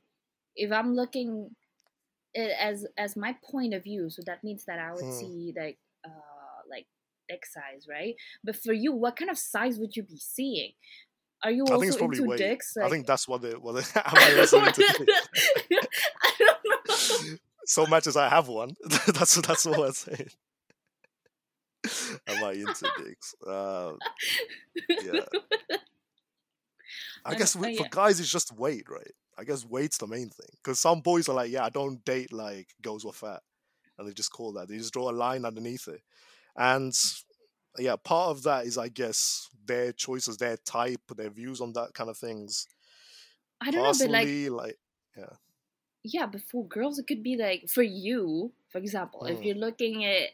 if I'm looking it as as my point of view, so that means that I would Hmm. see like uh like dick size, right? But for you, what kind of size would you be seeing? Are you I also think it's probably into weight. dicks? I think that's what they what they, am I also into? I don't know. so much as I have one. that's that's all I'm saying. Am I into dicks? Uh, yeah. I guess with, for guys it's just weight, right? I guess weight's the main thing. Because some boys are like, yeah, I don't date like girls with fat, and they just call that. They just draw a line underneath it, and yeah, part of that is, I guess, their choices, their type, their views on that kind of things. I don't know, but like Personally, like, yeah, but for girls, it could be like for you, for example, if Mm. you're looking at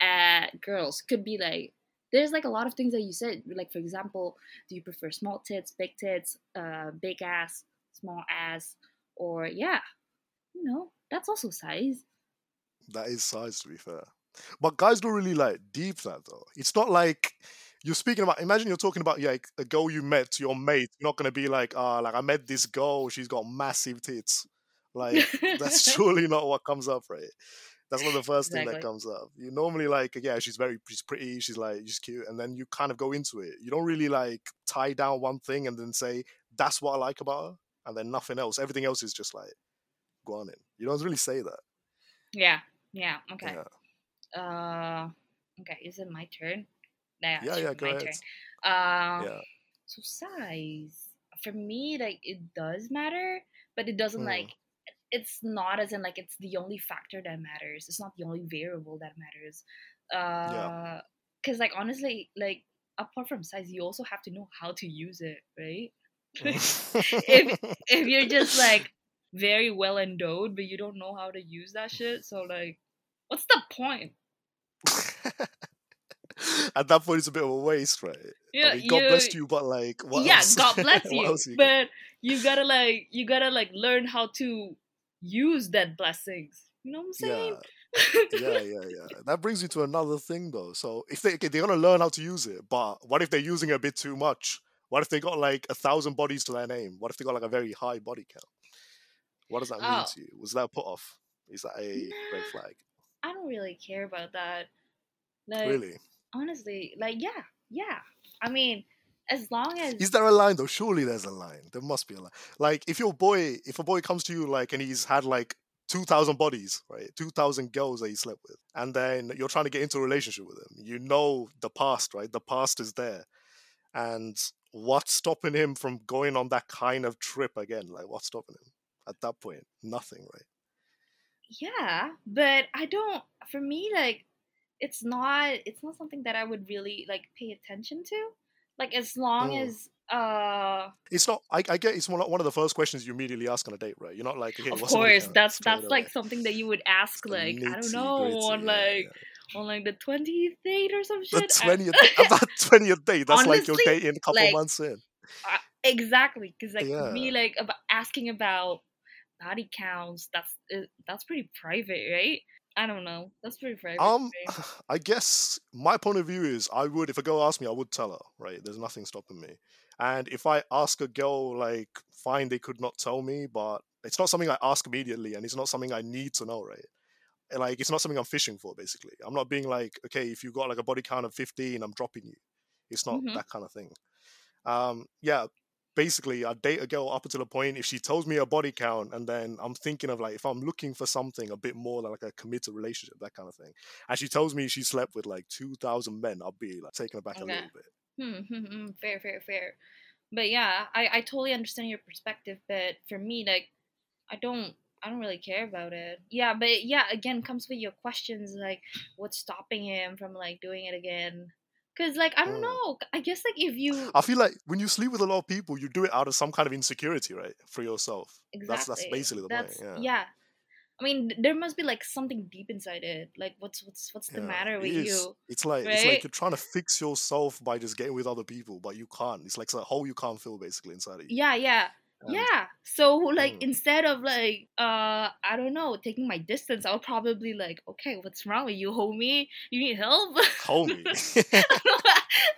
at girls, could be like there's like a lot of things that you said. Like for example, do you prefer small tits, big tits, uh, big ass, small ass, or yeah, you know, that's also size. that is size to be fair. But guys don't really like deep that though. It's not like you're speaking about. Imagine you're talking about like, a girl you met to your mate. You're not gonna be like, ah, like I met this girl. She's got massive tits. Like that's surely not what comes up, right? That's not the first thing that comes up. You normally like, yeah, she's very, she's pretty, she's like, she's cute, and then you kind of go into it. You don't really like tie down one thing and then say that's what I like about her, and then nothing else. Everything else is just like go on in. You don't really say that. yeah, yeah, okay. Yeah, Uh, okay, is it my turn? Yeah, yeah, yeah. Go my ahead. turn. Uh, Yeah. So size for me, like it does matter, but it doesn't Hmm. like it's not as in like it's the only factor that matters. It's not the only variable that matters. Uh, because like honestly, like apart from size, you also have to know how to use it, right? if if you're just like very well endowed, but you don't know how to use that shit, so like, what's the point? At that point, it's a bit of a waste, right? Yeah, I mean, God bless you, but like, what yeah, else? God bless you. you but you gotta like you gotta like learn how to use that blessings. You know what I'm saying? yeah, yeah, yeah. yeah. That brings you to another thing, though. So if they okay, they're gonna learn how to use it, but what if they're using it a bit too much? What if they got like a thousand bodies to their name? What if they got like a very high body count? What does that mean Oh. to you? Was that a put off? Is that a red flag? I don't really care about that. Like Really? honestly, like yeah, yeah. I mean, as long as Is there a line though? Surely there's a line. There must be a line. Like if your boy, if a boy comes to you like and he's had like two thousand bodies, right? Two thousand girls that he slept with, and then you're trying to get into a relationship with him. You know the past, right? The past is there, and what's stopping him from going on that kind of trip again? Like what's stopping him at that point? Nothing, right? Yeah, but I don't. For me, like it's not. It's not something that I would really like pay attention to. Like as long Mm. as uh It's not. I, I get. It's one of, one of the first questions you immediately ask on a date, right? You're not like, okay, of course that's that's like something that you would ask The like I don't know gritty, on yeah, like yeah. on like the 20th date or some The shit. I- twentieth, that twentieth date. That's like you're in a couple like, months in. Uh, exactly, because like for me, like about asking about body counts, that's uh, that's pretty private, right? I don't know. That's pretty private. Um. I guess my point of view is I would, if a girl asked me, I would tell her, right? There's nothing stopping me. And if I ask a girl, like, fine, they could not tell me, but it's not something I ask immediately, and it's not something I need to know, right? And, Like, it's not something I'm fishing for, basically. I'm not being like, okay, if you got like a body count of 15, I'm dropping you. It's not Mhm. that kind of thing. Um, yeah, basically, I date a girl up until a point. If she tells me her body count, and then I'm thinking of like, if I'm looking for something a bit more like a committed relationship, that kind of thing and she tells me she slept with like 2,000 men, I'll be like taken aback a little bit. Hmm, hmm, hmm, fair, fair, fair. But yeah, I I totally understand your perspective. But for me, like, I don't. I don't really care about it. Yeah, but yeah, again, comes with your questions like, what's stopping him from like doing it again? Cause like I don't Mm. know. I guess like if you I feel like when you sleep with a lot of people, you do it out of some kind of insecurity, right? For yourself. exactly That's that's basically the that's point. Yeah. yeah I mean, there must be like something deep inside it. Like, what's what's what's the Yeah, matter with is. you? It's like it's like you're trying to fix yourself by just getting with other people, but you can't. It's like a hole you can't fill basically inside of you. Yeah, yeah, And- yeah. So like, Mm. instead of like, uh, I don't know, taking my distance, I'll probably like, okay, what's wrong with you, homie? You need help? Homie.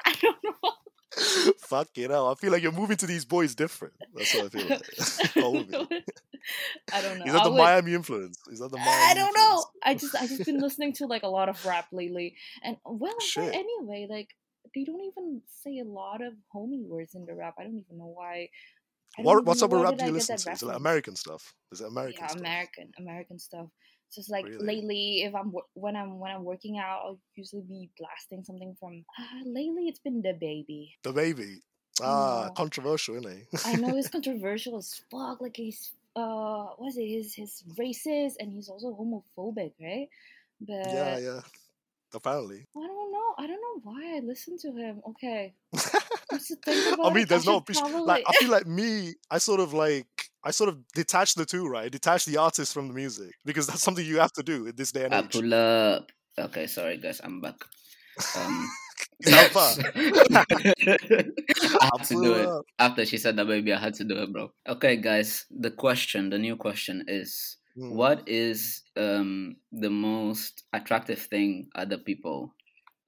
I don't know. Fuck it hell. I feel like you're moving to these boys different. That's what I feel like. Homie. I don't know. Is that I the would- Miami influence? Is that the Miami I don't know. I just I just been listening to like a lot of rap lately, and well, Shit. anyway, like they don't even say a lot of homie words in the rap. I don't even know why. What, even what know type of where rap do you listen to? Is it like. American stuff? Is it American yeah, stuff? American American stuff. So it's like Really? lately, if I'm when I'm when I'm working out, I'll usually be blasting something from. Uh, lately, it's been DaBaby. The baby. Ah, No. controversial, isn't he? I know it's controversial as fuck. Like he's uh, what is it? He's he's racist and he's also homophobic, right? But yeah, yeah. Apparently. I don't know. I don't know why I listen to him. Okay, I mean, it, there's I no probably. Like, I feel like me, I sort of like, I sort of detach the two, right? Detach the artist from the music because that's something you have to do in this day and age. I pull up. Okay, sorry guys, I'm back. Um, Is that far? I had to do it after she said that, baby. I had to do it, bro. Okay, guys. The question, the new question is: Hmm. What is um the most attractive thing other people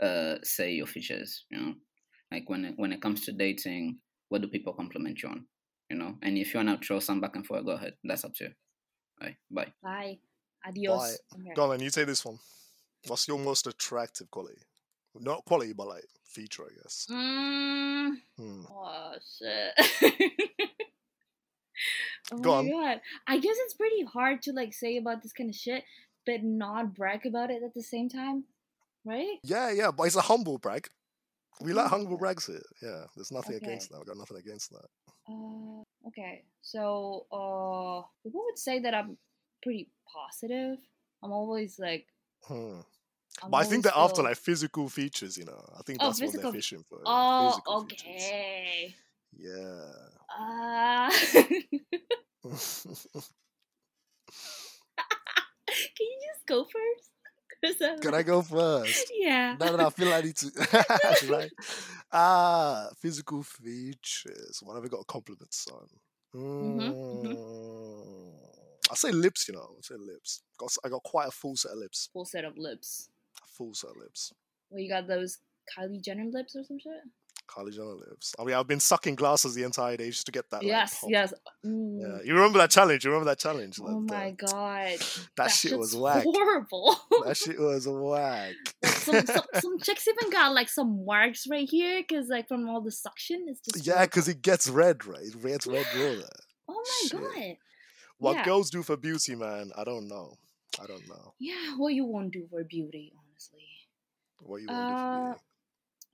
uh say your features? You know, like when it, when it comes to dating, what do people compliment you on? You know, and if you wanna throw some back and forth, go ahead. That's up to you. Bye. Bye. Bye. Adios. Okay. Go on, you take this one. What's your most attractive quality? Not quality, but like feature, I guess. Mm, Hmm. oh shit. oh Go my on. god. I guess it's pretty hard to like say about this kind of shit, but not brag about it at the same time, right? Yeah, yeah, but it's a humble brag. We like Humble humble brag. brags here. Yeah, there's nothing against that. I got nothing against that. Uh, okay. So, uh, people would say that I'm pretty positive. I'm always like. Hmm. I'm But I think they're after like physical features, you know. I think Oh, that's what physical- they're fishing for. Oh, okay. features. Yeah. Uh, can you just go first? I'm Can I go first? Yeah. No, no, I feel like I need to. I? Ah, physical features. What have I got compliments on? Mhm, mhm. Mm, I say lips, you know. I say lips. Got, I got quite a full set of lips. Full set of lips. Full set of lips. Well, you got those Kylie Jenner lips or some shit? Kylie Jenner lips. I mean, I've been sucking glasses the entire day just to get that. like, yes, pop. yes. Yeah. Mm. You remember that challenge? You remember that challenge? Oh That- my god. That, shit was whack. horrible. That shit was whack. Like, some, some, some chicks even got like some marks right here because like from all the suction it's just Yeah, because it gets red, right? It gets red raw oh my shit. god What Yeah. girls do for beauty, man, I don't know. I don't know. yeah what you won't do for beauty honestly What you want to do for Uh, beauty?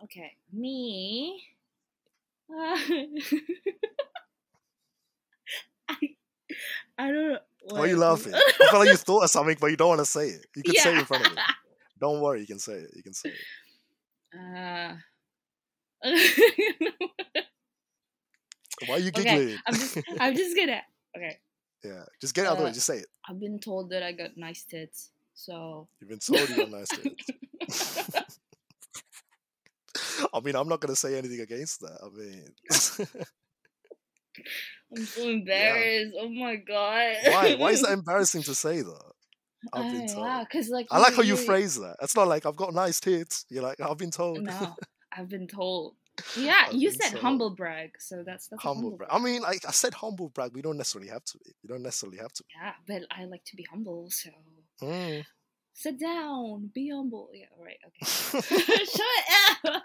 Okay me uh, I, I don't know Why are you laughing? I feel like you thought of something, but you don't want to say it. You can say it in front of me. Don't worry, you can say it. You can say it. uh, Why are you okay giggling? I'm just I'm just gonna okay yeah, just get it out of the way. uh, Just say it. I've been told that I got nice tits so You've been told you got nice tits. I mean, I'm not gonna say anything against that. I mean, I'm so embarrassed. Oh my god. why? Why is that embarrassing to say though? I've been told. yeah, because like I like how you- phrase that. It's not like I've got nice tits. You're like I've been told. No, I've been told. Yeah, I've you said told. humble brag, so that's that's humble humble brag. I mean, like I said, humble brag. We don't necessarily have to be. You don't necessarily have to. Be. Yeah, but I like to be humble, so Mm. Sit down, be humble. Yeah, right. Okay. Shut up.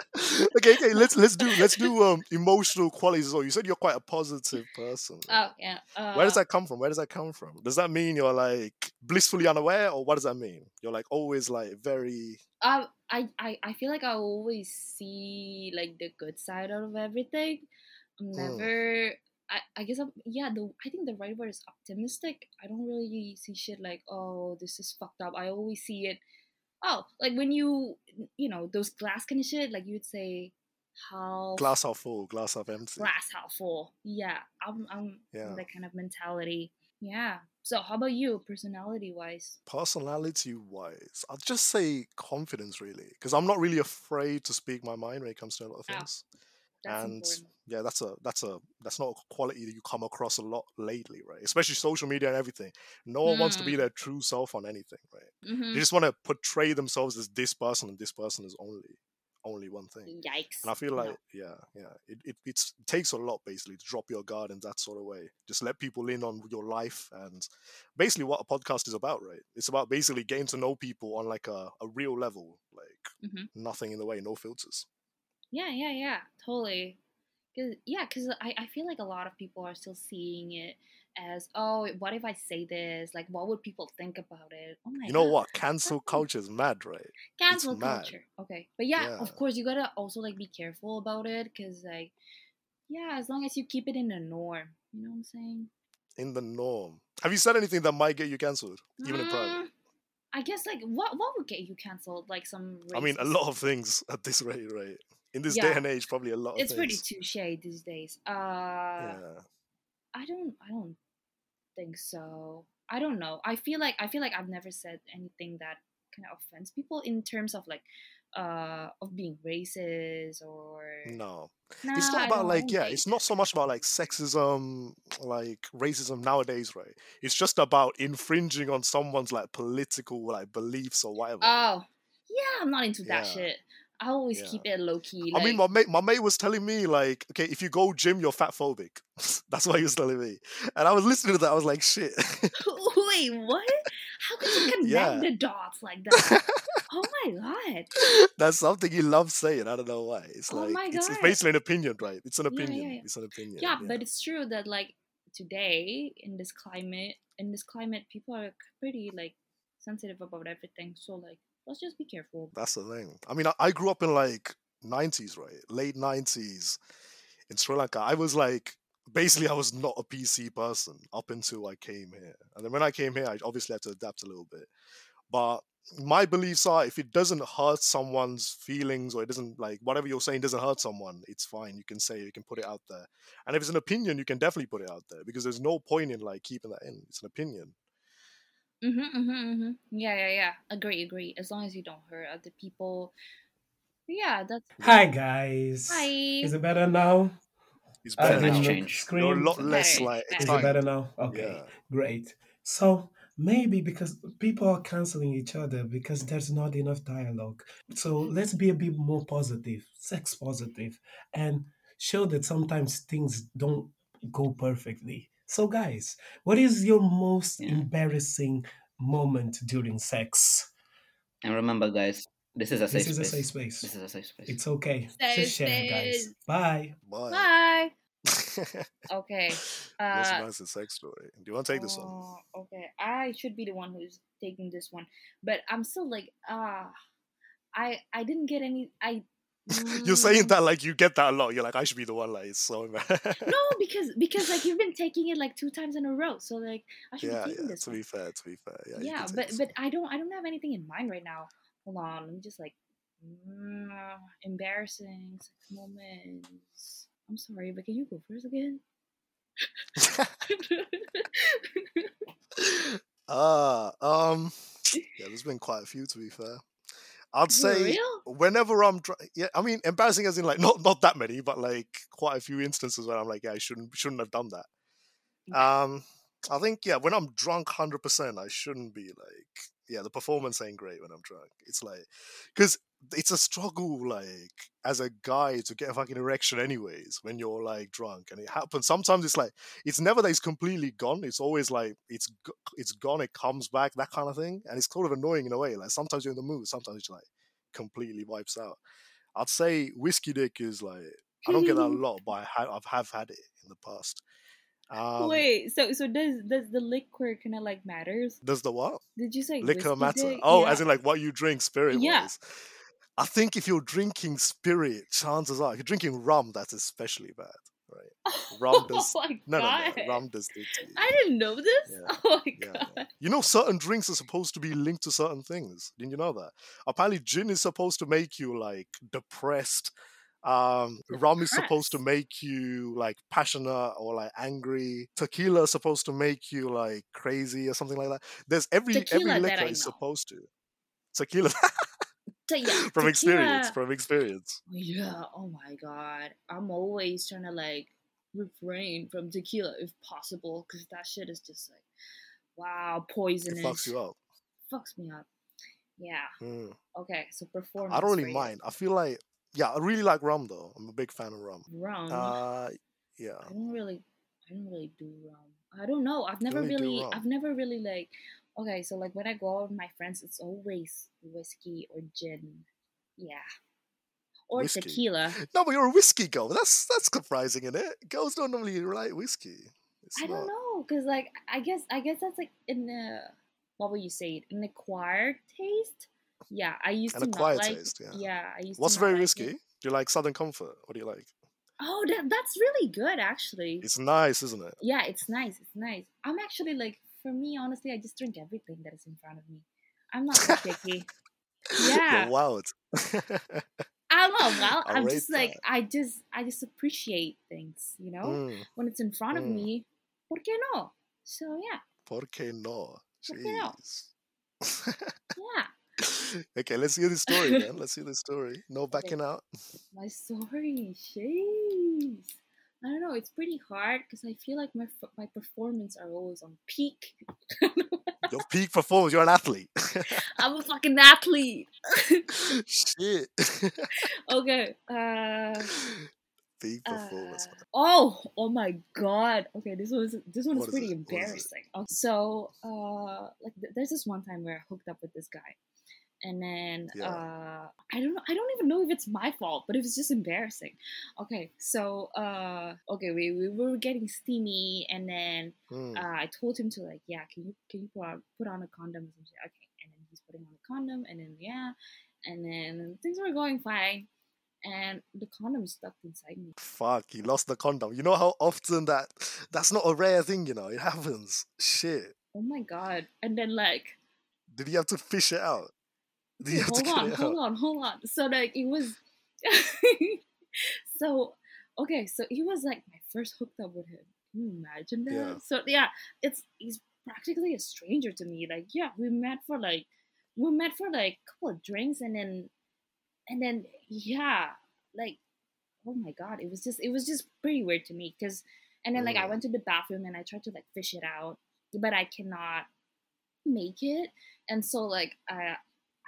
okay, okay. Let's let's do let's do um emotional qualities. as well. you said you're quite a positive person. Oh yeah. Uh, Where does that come from? Where does that come from? Does that mean you're like blissfully unaware, or what does that mean? You're like always like very. Uh, I, I I feel like I always see like the good side out of everything. I'm Mm. I, I guess I'm yeah. The I think the right word is optimistic. I don't really see shit like oh this is fucked up. I always see it. Oh, like when you you know those glass kind of shit. Like you'd say how Glass half full, glass half empty. glass half full. Yeah, I'm I'm Yeah. that kind of mentality. Yeah. So how about you, personality wise? Personality wise, I'd just say confidence really, because I'm not really afraid to speak my mind when it comes to a lot of Oh, things. That's and important. yeah, that's a that's a that's not a quality that you come across a lot lately, right? Especially social media and everything. No one wants to be Mm. their true self on anything, right? hmm They just want to portray themselves as this person, and this person is only only one thing. Yikes. And I feel like, yeah, yeah, it, it, it's, it takes a lot basically to drop your guard in that sort of way. Just let people in on your life and basically what a podcast is about, right? It's about basically getting to know people on like a, a real level, like Mhm. nothing in the way, no filters. Yeah, yeah, yeah, totally. Cause yeah, cause I, I feel like a lot of people are still seeing it as oh, what if I say this? Like, what would people think about it? Oh my You know god, what? Cancel culture is mad, right? cancel mad. culture. Okay, but yeah, Yeah. of course you gotta also like be careful about it, cause like yeah, as long as you keep it in the norm, you know what I'm saying? In the norm. Have you said anything that might get you cancelled, even in private? Mm, I guess like what what would get you canceled? Like some. I mean, a lot of things at this rate, right? In this day and age, probably a lot of It's pretty touche these days. Uh, yeah. I don't I don't think so. I don't know. I feel like I feel like I've never said anything that kind of offends people in terms of like uh of being racist or No. Nah, it's not about like yeah think it's not so much about like sexism like racism nowadays right it's just about infringing on someone's like political like beliefs or whatever Oh yeah, I'm not into that Yeah. shit. I always Yeah. keep it low key. i mean my mate my mate was telling me like okay if you go gym you're fat phobic that's what he was telling me and i was listening to that i was like shit Wait, what? How could you connect Yeah. the dots like that? oh my god. that's something he loves saying i don't know why it's Oh like my it's, it's basically an opinion right it's an opinion yeah. it's an opinion yeah, but it's true that like today in this climate in this climate people are pretty like sensitive about everything so like let's just be careful That's the thing. I mean, I, I grew up in like 90s, right? Late 90s in Sri Lanka. I was like, basically, I was not a PC person up until I came here. And then when I came here, I obviously had to adapt a little bit. But my beliefs are ah, if it doesn't hurt someone's feelings or it doesn't like whatever you're saying doesn't hurt someone, it's fine. You can say it, you can put it out there. And if it's an opinion, you can definitely put it out there because there's no point in like keeping that in. It's an opinion. Mm-hmm, mm-hmm, mm-hmm. yeah yeah yeah agree agree as long as you don't hurt other people yeah that's Hi guys. hi Is it better now? It's better nice now. didn't change. scream. You're a lot less it's like better. Is it better now? Okay, Yeah. great. So maybe because people are canceling each other because there's not enough dialogue. So let's be a bit more positive, sex positive, and show that sometimes things don't go perfectly. So, guys, what is your most Yeah. embarrassing moment during sex? And remember, guys, this is a safe This is a space. safe space. This is a safe space. It's okay. Safe Just share, guys. space. Bye. Bye. bye okay Most uh embarrassing sex story. Do you want to take this one? Oh, okay. I should be the one who's taking this one, but I'm still like, ah, I I didn't get any. I You're saying Mm, that like you get that a lot. You're like, I should be the one. Like, it's so embarrassing. No, because because like you've been taking it like two times in a row, so like I should yeah, be taking yeah. this To one. be fair, to be fair, yeah. Yeah, but but. I don't I don't have anything in mind right now. Hold on, let me just like mm, embarrassing sex moments. I'm sorry, but can you go first again? Ah, um, yeah. There's been quite a few. To be fair, I'd say whenever I'm, dr- yeah. I mean, embarrassing as in like not not that many, but like quite a few instances where I'm like, yeah, I shouldn't shouldn't have done that. Yeah. Um, I think yeah, when I'm drunk, hundred percent, I shouldn't be like yeah. The performance ain't great when I'm drunk. It's like because it's a struggle, like as a guy to get a fucking erection, anyways, when you're like drunk, and it happens. Sometimes it's like it's never that it's completely gone. It's always like it's it's gone, it comes back, that kind of thing, and it's sort of annoying in a way. Like sometimes you're in the mood, sometimes it's like completely wipes out. I'd say whiskey dick is like I don't get that a lot, but I have I've have had it in the past. Um, Wait, so so does does the liquor kind of like matters? Does the what? Did you say Liquor matter? dick? Oh, yeah. as in like what you drink spirit Yeah. wise. I think if you're drinking spirit, chances are if you're drinking rum, that's especially bad, right? rum does- Oh No, no, no. Rum does you. I didn't know this. Yeah, Oh my Yeah, god! yeah. You know, certain drinks are supposed to be linked to certain things. Didn't you know that? Apparently, gin is supposed to make you like depressed Um, rum is supposed to make you like passionate or like angry. Tequila is supposed to make you like crazy or something like that. There's every every Tequila that liquor is supposed to. Tequila Yeah, from experience, from experience. Yeah. Oh my god. I'm always trying to like refrain from tequila if possible, because that shit is just like, wow, poisonous. It fucks you up. Fucks me up. Yeah. Mm. Okay. So performance. I don't really mind. I feel like yeah, I really like rum though. I'm a big fan of rum. Rum. Uh, yeah. I don't really, I don't really do rum. I don't know. I've never do really. I've never really like. Okay, so like when I go out with my friends, it's always whiskey or gin. Yeah. Or Whiskey. tequila. No, but you're a whiskey girl. That's that's surprising, isn't it? Girls don't normally like whiskey. It's I not. don't know, cause like I guess I guess that's like in the what would you say it an acquired taste. Yeah, I used An to not acquired like. taste, yeah. yeah, I used What's to not very like risky? It. Do you like Southern Comfort? What do you like? Oh, that, that's really good actually. It's nice, isn't it? Yeah, it's nice. It's nice. I'm actually like, for me, honestly, I just drink everything that is in front of me. I'm not that picky. Yeah, You're wild. I don't know. Well, I I'm rate just like. I just, I just appreciate things. You know, Mm, when it's in front of mm. me, ¿por qué no? So yeah, ¿Por qué no? ¿por qué no? Jeez. Yeah. okay, let's hear the story, man. Let's hear the story. No Okay. backing out. My story, jeez. I don't know. It's pretty hard because I feel like my my performance are always on peak. Your peak performance. You're an athlete. I'm a fucking athlete. Shit. okay. Uh. peak performance. Uh, oh, oh my god. Okay, this was this one is What is pretty? What is embarrassing. Okay, so, uh, like th- there's this one time where I hooked up with this guy, and then Yeah. uh, I don't know. I don't even know if it's my fault, but it was just embarrassing. Okay, so uh, okay, we, we were getting steamy, and then Hmm. uh, I told him to like, yeah, can you can you put on put on a condom? Okay, and then he's putting on a condom, and then yeah, and then things were going fine, and the condom stuck inside me. Fuck, you lost the condom. You know how often that that's not a rare thing, you know. It happens. Shit. Oh my god! And then like, Did he have to fish it out? hold on, hold on, hold on. So like it was, so okay, so he was like my first hooked up with him. Can you imagine that? Yeah. So yeah, it's he's practically a stranger to me. Like yeah, we met for like we met for like a couple of drinks, and then and then yeah, like oh my god, it was just it was just pretty weird to me because and then like I Mm. went to the bathroom and I tried to like fish it out, but I cannot make it, and so like I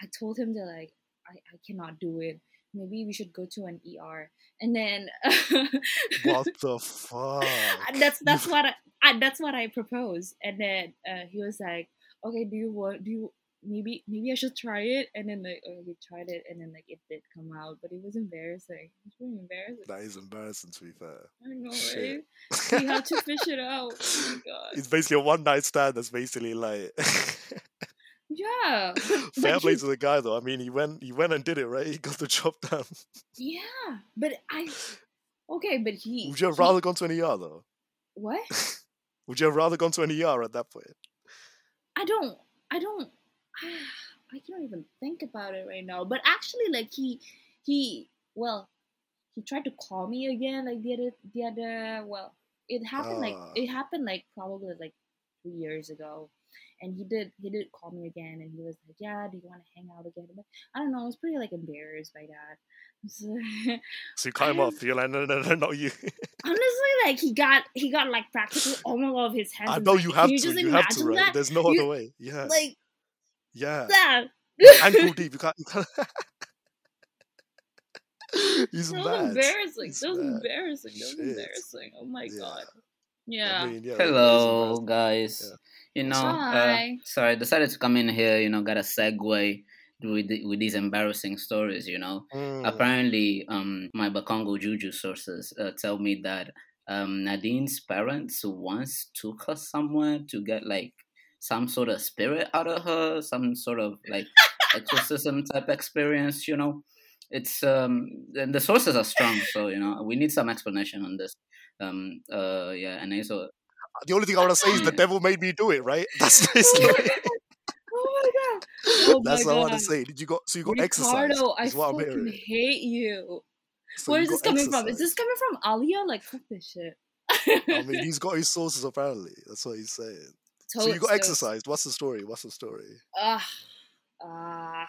I told him to like I I cannot do it. Maybe we should go to an ER, and then What the fuck? that's that's what I, I that's what I proposed, and then uh, he was like, "Okay, do you want do you maybe maybe I should try it?" And then like oh, we tried it, and then like it did come out, but it was embarrassing. It was really embarrassing. That is embarrassing to be fair. I know, Shit. right? We had to fish it out. Oh my god. it's basically a one night stand that's basically like Yeah, fair play to the guy though. I mean he went he went and did it, right? He got the job done. yeah, but I okay, but he Would you have he rather gone to an ER though? what? Would you have rather gone to an ER at that point? I don't, I don't, I can't even think about it right now. But actually, like he, he, well, he tried to call me again, like the other, the other. Well, it happened like Ah. it happened like probably like three years ago, and he did, he did call me again, and he was like, "Yeah, do you want to hang out again?" But I don't know, I was pretty like embarrassed by that. So, So you cut him I off. You're like, no, no, no, not you. honestly, like he got, he got like practically all of his hands. I know my- you have you to. just You have to, imagine right? that? There's no You- other way. Yeah, Like yeah. that. Ankle deep. You can't. You can't. He's That was mad. embarrassing. He's That was mad. embarrassing. That was Shit. embarrassing. Oh my Yeah. god. I Yeah. mean, yeah. Hello, guys. Yeah. You know, uh, Hi. sorry, decided to come in here. You know, got a segue with the, with these embarrassing stories. You know, Mm. apparently, um, my Bakongo Juju sources uh, tell me that um Nadine's parents once took her somewhere to get like some sort of spirit out of her, some sort of like exorcism type experience. You know, it's um and the sources are strong, so you know we need some explanation on this. Um, uh, yeah, and also The only thing I want to say is the devil made me do it, right? That's Oh basically. my god. Oh my god. Oh That's my what I want to say. Did you go? So you got exorcised? Ricardo, I fucking hate you. So Where you is this coming from? Is this coming from Alia? Like fuck this shit. I mean, he's got his sources apparently. That's what he's saying. So you got totes. exorcised. What's the story? What's the story? Uh, uh,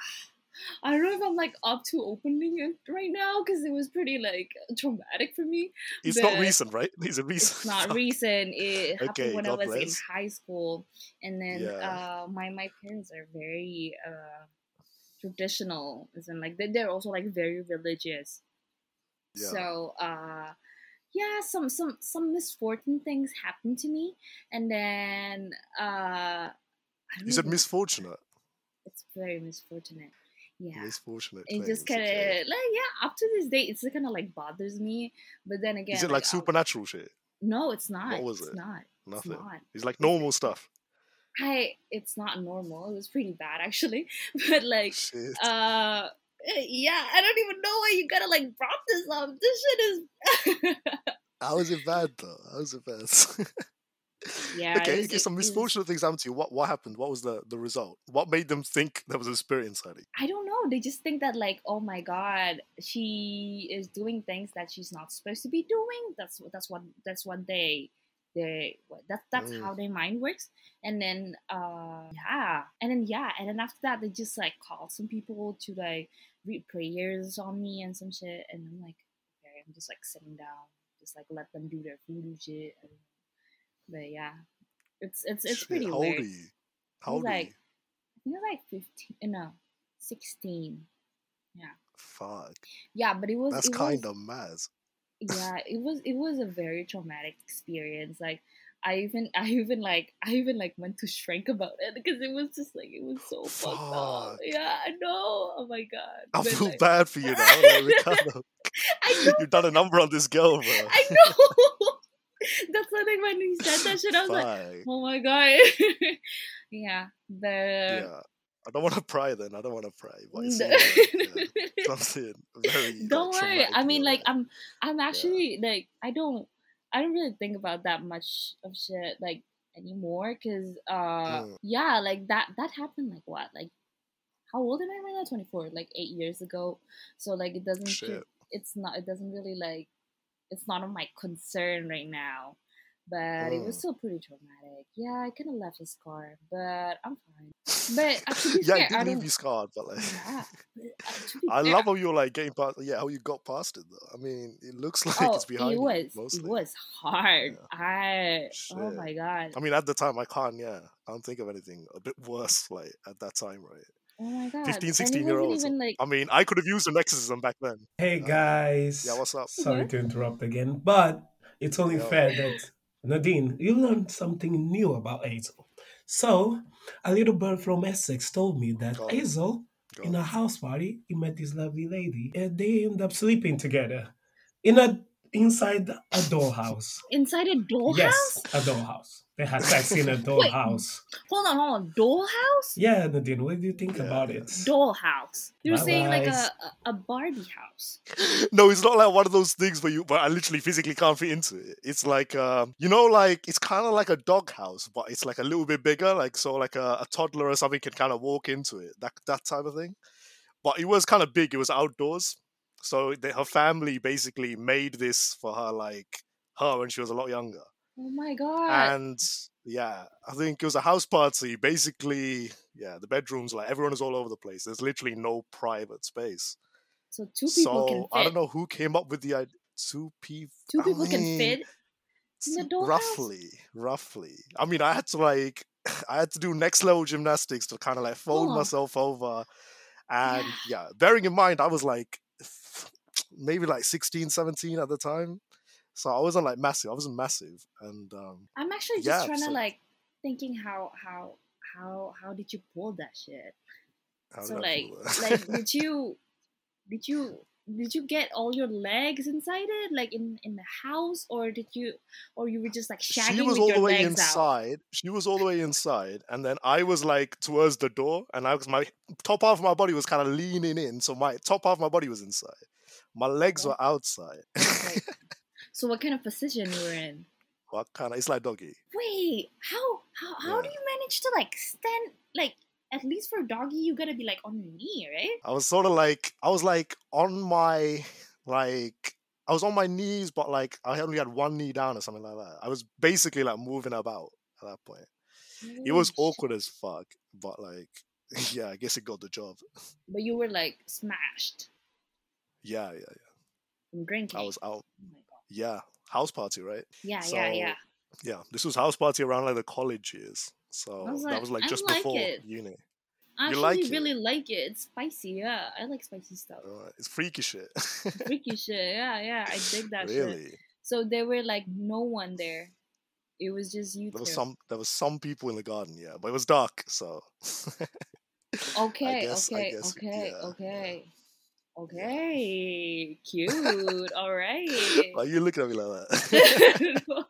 I don't know if I'm like up to opening it right now because it was pretty like traumatic for me. It's not recent, right? It's a recent. It's not recent. It happened Okay, when I God was in high school, and then Yeah. uh, my my parents are very uh traditional, as in like they they're also like very religious. Yeah. So uh yeah, some some some misfortune things happened to me, and then uh I said even- misfortunate. it's very misfortunate. Yeah. Misfortunate. It just kind of okay. like yeah, up to this day, it's kind of like bothers me. But then again, Is it like I'll- supernatural shit? No, it's not. what was it's it? not. Nothing. It's not. It's like normal stuff. I. It's not normal. It was pretty bad actually. But like, Shit. uh, eh, yeah, I don't even know why you gotta like brought this up. This shit is. How is it bad though? How is it bad? Yeah, okay, was- okay. Some was- misfortunate things happened to you. What what happened? What was the the result? What made them think there was a spirit inside you? I don't know. They just think that like, oh my god, she is doing things that she's not supposed to be doing. That's what that's what that's what they they that that's Mm. how their mind works. And then uh yeah, and then yeah, and then after that they just like call some people to like read prayers on me and some shit. And I'm like, okay, I'm just like sitting down, just like let them do their voodoo shit. And, but yeah, it's it's it's Shit, pretty How weird. old are you? How old are like- you? I think like fifteen. uh, No, sixteen. Yeah. Fuck. Yeah, but it was That's kind of mad. yeah, it was it was a very traumatic experience. Like I even I even like I even like went to shrink about it because it was just like it was so fucked up. Yeah, I know. Oh my god. I But, feel like, bad for you now. Like, Ricardo. I know. You've done a number on this girl, bro. I know. That's the thing when he said that shit. I was like, oh my god. yeah, the yeah. I don't want to pry then. I don't want to pry. But it the- seems like, yeah, something very. don't worry i mean like i'm i'm actually like i don't i don't really think about that much of shit like anymore because uh Mm. yeah like that that happened like what like how old am i right now 24 like eight years ago so like it doesn't Shit. it's not it doesn't really like it's not of my concern right now but it was Mm. still pretty traumatic yeah i kind of left a scar but i'm fine but uh, to be yeah, fair i did leave don't you scarred, but like. yeah uh, I fair, love how you're like getting past. Yeah, how you got past it though. I mean, it looks like it's behind it you was mostly. it was hard. I oh my god. I mean, at the time, I can't. Yeah, I don't think of anything a bit worse. Like at that time, right? Oh my god. 15, 16 year olds. like I mean, I could have used an exorcism back then. Hey Uh, guys. Yeah, what's up? Sorry to interrupt again, but it's only Yo. fair that Nadine, you learned something new about Asel. So, a little bird from Essex told me that Go on. Asel, Go in a house party, he met this lovely lady, and they end up sleeping together in a inside a dollhouse. inside a dollhouse? Yes, a dollhouse. They had sex in a dollhouse. Hold on, hold on. Dollhouse? Yeah, Nadine, what do you think Yeah, about it? Dollhouse. You're saying like a, a a Barbie house. no, it's not like one of those things where you, but I literally physically can't fit into it. It's like, um, you know, like it's kind of like a dog house, but it's like a little bit bigger, like so, like a, a toddler or something can kind of walk into it, that that type of thing. But it was kind of big. It was outdoors, so they, her family basically made this for her, like her when she was a lot younger. Oh my god. and yeah, I think it was a house party. Basically, yeah, the bedrooms, like everyone is all over the place. There's literally no private space. so two people so can fit. I don't know who came up with the idea. Two people. Two people can fit. the? Roughly, roughly. I mean, I had to like, I had to do next level gymnastics to kind of like fold Oh. myself over, and yeah. bearing in mind I was like maybe like 16, 17 at the time, so I wasn't like massive. I wasn't massive, and um, I'm actually just Yeah, trying to like thinking how how how how did you pull that shit? so like like did you did you did you get all your legs inside it like in in the house or did you or you were just like shagging she was all the way legs out inside. She was all the way inside, and then I was like towards the door, and I was my top half of my body was kind of leaning in, so my top half of my body was inside. My legs were outside. So what kind of position you were in what kind of? It's like doggy. wait how how how do you manage to like stand like at least for a doggy you gotta be like on your knee right I was sort of like I was like on my like I was on my knees, but like I only had one knee down or something like that. I was basically like moving about at that point. It was awkward as fuck, but like, yeah, I guess it got the job. But you were like smashed Yeah, yeah, yeah. from drinking. I was out. Oh my god. Yeah, house party, right? Yeah, So, yeah, yeah. Yeah, this was house party around like the college years. So was that like, was like just like before it. uni. I You actually like it? really like it. It's spicy. Yeah, I like spicy stuff. Uh, it's freaky shit. Freaky shit. Yeah, yeah. I dig that shit. really? So there were like no one there. It was just you There two. was some. There was some people in the garden, yeah, but it was dark, so. Okay, guess- okay, guess, okay, yeah, yeah. okay. Okay, cute. All right. Why are you looking at me like that?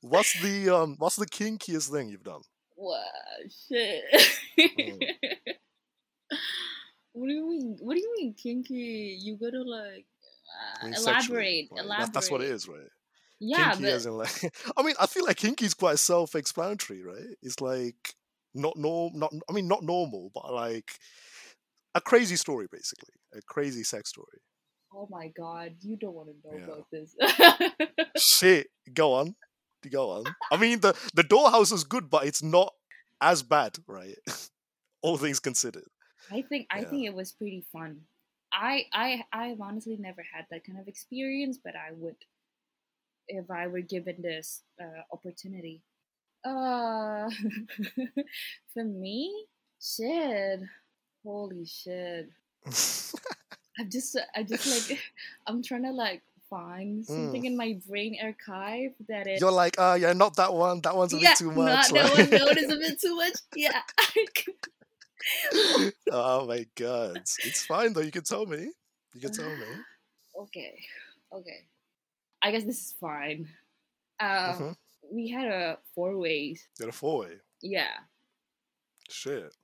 What's the um? What's the kinkiest thing you've done? wow, shit. Mm. what do you mean? What do you mean kinky? You gotta like I uh, mean, elaborate. right? Elaborate. That- that's what it is, right? Yeah, kinky but like. I mean, I feel like kinky is quite self-explanatory, right? It's like not norm, not. I mean, not normal, but like a crazy story, basically, a crazy sex story. oh my god, you don't want to know Yeah. about this. Shit, go on, go on. I mean, the the dollhouse is good, but it's not as bad, right? All things considered. I think I Yeah. think it was pretty fun. I I I've honestly never had that kind of experience, but I would if I were given this uh, opportunity. Uh, for me, shit, holy shit. I'm just I just like I'm trying to like find something in my brain archive that it You're like, ah, yeah, not that one. That one's a yeah bit too much. not that like- one. That one is a bit too much. Yeah. oh my god, it's fine though. You can tell me. You can tell me. okay okay i guess this is fine uh Mhm. we had a four ways You're a four way. yeah Shit.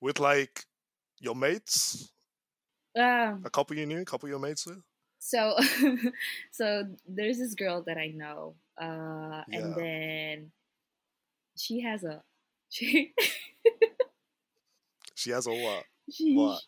With like your mates, um a couple you knew, a couple your mates with. So so there's this girl that i know uh Yeah. and then she has a she She has a what? she What?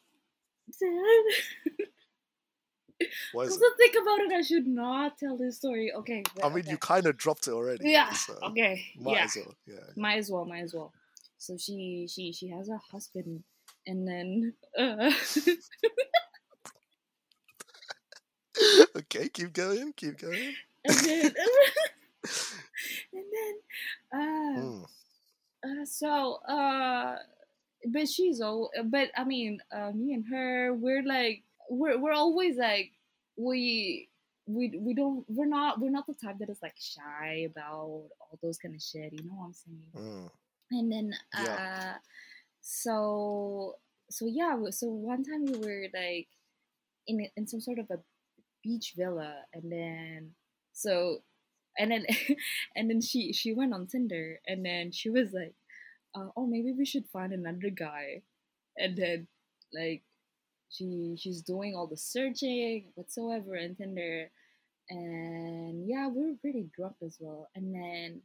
What is it? to think about it, I should not tell this story. Okay. I mean, okay. you kind of dropped it already. Yeah. So Okay. Might yeah. as well. Yeah. Might as well. Might as well. So she she she has a husband, and then uh, okay, keep going. Keep going. and then and then uh, Mm. uh so uh but she's old but i mean uh me and her we're like we're we're always like we we we don't we're not we're not the type that is like shy about all those kind of shit you know what i'm saying Mm. and then uh Yeah. so so yeah so one time we were like in in some sort of a beach villa and then so and then and then she she went on tinder and then she was like uh, oh maybe we should find another guy and then like she she's doing all the searching whatsoever on tinder and yeah we were pretty drunk as well and then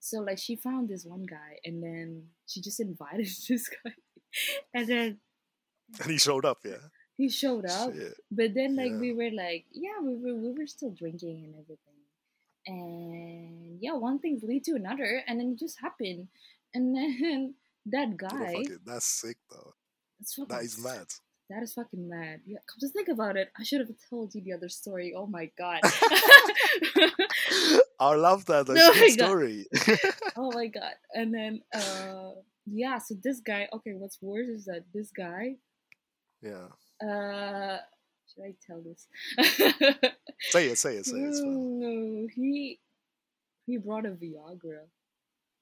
so like she found this one guy and then she just invited this guy and then And he showed up. Yeah. He showed up Shit. but then like Yeah. we were like yeah we were we were still drinking and everything and yeah one thing lead to another and then it just happened and then that You know, guy fuck it, That's sick though. it's fucking That is mad. that is fucking mad yeah come to think about it i should have told you the other story oh my god I love that. That's Oh good story. oh my god and then uh yeah so this guy okay what's worse is that this guy yeah. Uh should i tell this Say it. Say it. Say it. No, he he brought a Viagra.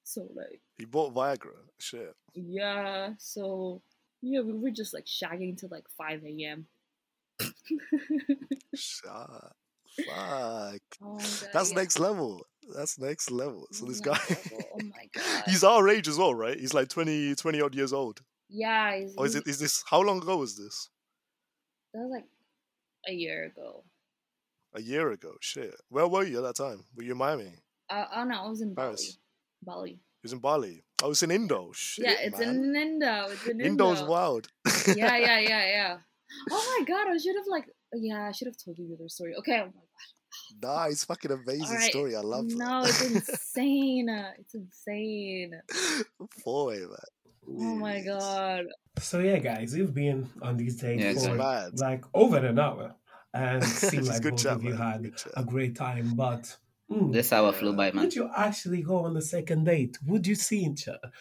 So like He bought Viagra. Shit. yeah, so yeah, we were just like shagging till like five a.m. Shut. Fuck. oh That's yeah. next level. That's next level. So this guy, Next level, Oh my god. he's our age as well, right? He's like 20, 20 odd years old. yeah, Or is he- it? Is this? How long ago was this? That was like a year ago. A year ago. Shit. Where were you at that time? Were you in Miami? Uh, oh no, I was in Paris. Bali. Bali. He was in Bali. Oh, it's in Indo. Shit, yeah, it's man. in Indo. It's in Indo. Indo's wild. yeah, yeah, yeah, yeah. Oh my god, I should have like yeah, I should have told you the other story. Okay, oh my god. Nice, fucking amazing Alright, story. I love it. No, it's insane. It's insane. Boy, man. Oh my god. So yeah, guys, we've been on these dates Yeah, for exactly. like over an hour, and it seemed like good both chat, of you man. had a great time. But mm, This hour flew by, man. would you actually go on the second date? Would you see each other?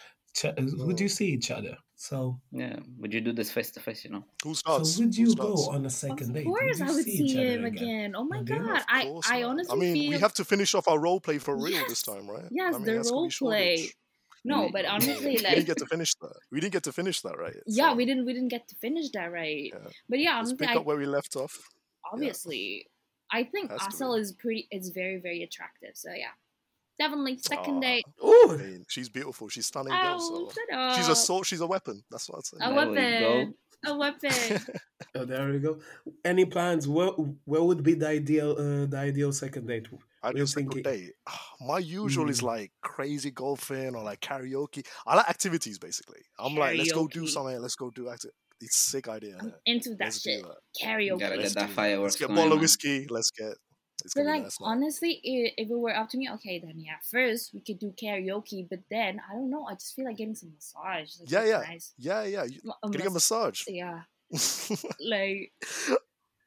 Would No. you see each other? So, Yeah. Would you do this face to face? You know. Who so would you starts? go on a second date? Of date? course, you I would see see him again. Oh my Again? god, Of I I honestly I mean, feel we have to finish off our role play for real this time, right? yes, I mean, the that's gonna role play. shortage. No, We- but honestly, we like didn't get to finish that. We didn't get to finish that, right? yeah, So, we didn't we didn't get to finish that right. Yeah. But yeah, Let's honestly, pick I, up where we left off. obviously, I think Has Asel is pretty. It's very very attractive. So yeah, definitely second Aw, date. I Oh, mean, she's beautiful. She's stunning girl. Oh, So shut she's a sword. She's a weapon. That's what I'd say. A There we weapon. A weapon. oh, there we go. Any plans? Where where would be the ideal uh, the ideal second date? I We're do single thinking- date. My usual is Mm. like crazy golfing or like karaoke. I like activities basically. I'm like, let's go do something. Let's go do acti It's a sick idea. I'm into that Let's shit. that. Karaoke. Gotta Let's get that fireworks Let's get a bottle of whiskey. Let's get. It's But like nice. honestly, i- if it were up to me, okay, then yeah. First, we could do karaoke, but then I don't know. I just feel like getting some massage. Like, Yeah, yeah. Nice. Yeah, yeah. You, Ma- a getting a massage. Yeah, like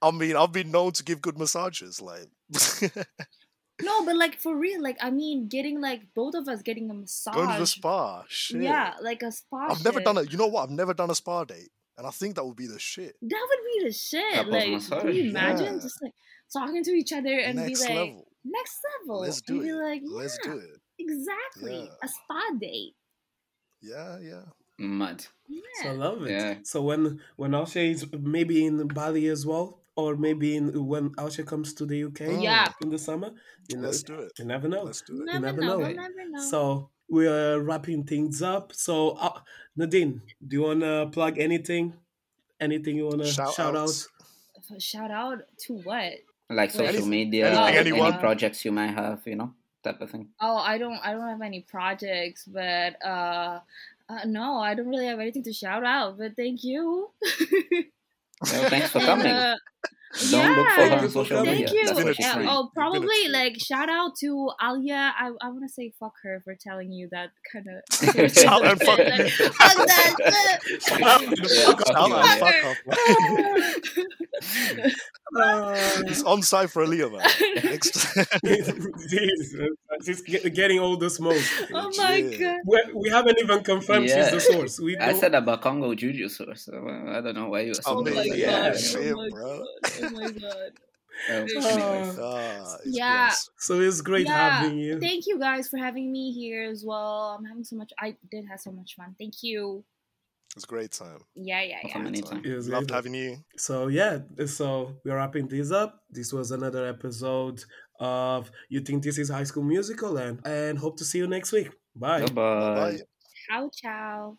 I mean, I've been known to give good massages. Like, no, but like for real, like I mean, getting like both of us getting a massage. going to the spa. Shit. Yeah, like a spa. I've never done it. You know what? I've never done a spa date, and I think that would be the shit. That would be the shit. Couples like, massage, can you imagine yeah. just like talking to each other and Next be like level. next level? Let's and do be it. like, Let's do it. exactly Yeah. a spa date. Yeah, yeah. Mad. So I love it. Yeah. So when when Asel is maybe in Bali as well, or maybe in when Asel comes to the UK Mm. Yeah. in the summer, you know, Let's do it. you never know. Let's do it. Never, never know. know. Never know. So we're wrapping things up. So uh, Nadine, do you wanna plug anything? Anything you wanna Shout shout, out? Shout out to what? Like social Anything- media, anything, any anyone. projects you might have, you know, type of thing. Oh, I don't. I don't have any projects, but uh, uh no, I don't really have anything to shout out. But thank you. Well, thanks for coming. Don't look for yeah, her Thank on you social coming. media. Thank you. It's That's been a what Yeah, treat. saying. oh, It's been a probably treat. like shout out to Alia. I, I want to say fuck her for telling you that kind of. Shout out and fuck- fuck that shit. Shout out and fuck fuck Shout you, fuck off. Uh, It's on site for Aaliyah, man. Next Jeez, she's getting all the smoke. oh my Legit. god. We, we haven't even confirmed she's the source. We I said about Congo Juju source, uh, I don't know why you Oh, assumed Oh man, my that. yeah, god. Shit, oh my god. Oh my. Uh, Uh, anyways, Ah, it's Yeah. blessed. So it's great Yeah, having you. Thank you guys for having me here as well. I'm having so much. I did have so much fun. Thank you. It's a great time. Yeah, yeah, Welcome yeah. anytime. It was Loved having you. So yeah, so we're wrapping this up. This was another episode of You Think This is High School Musical, and and hope to see you next week. Bye. Bye bye. Bye. Ciao, ciao.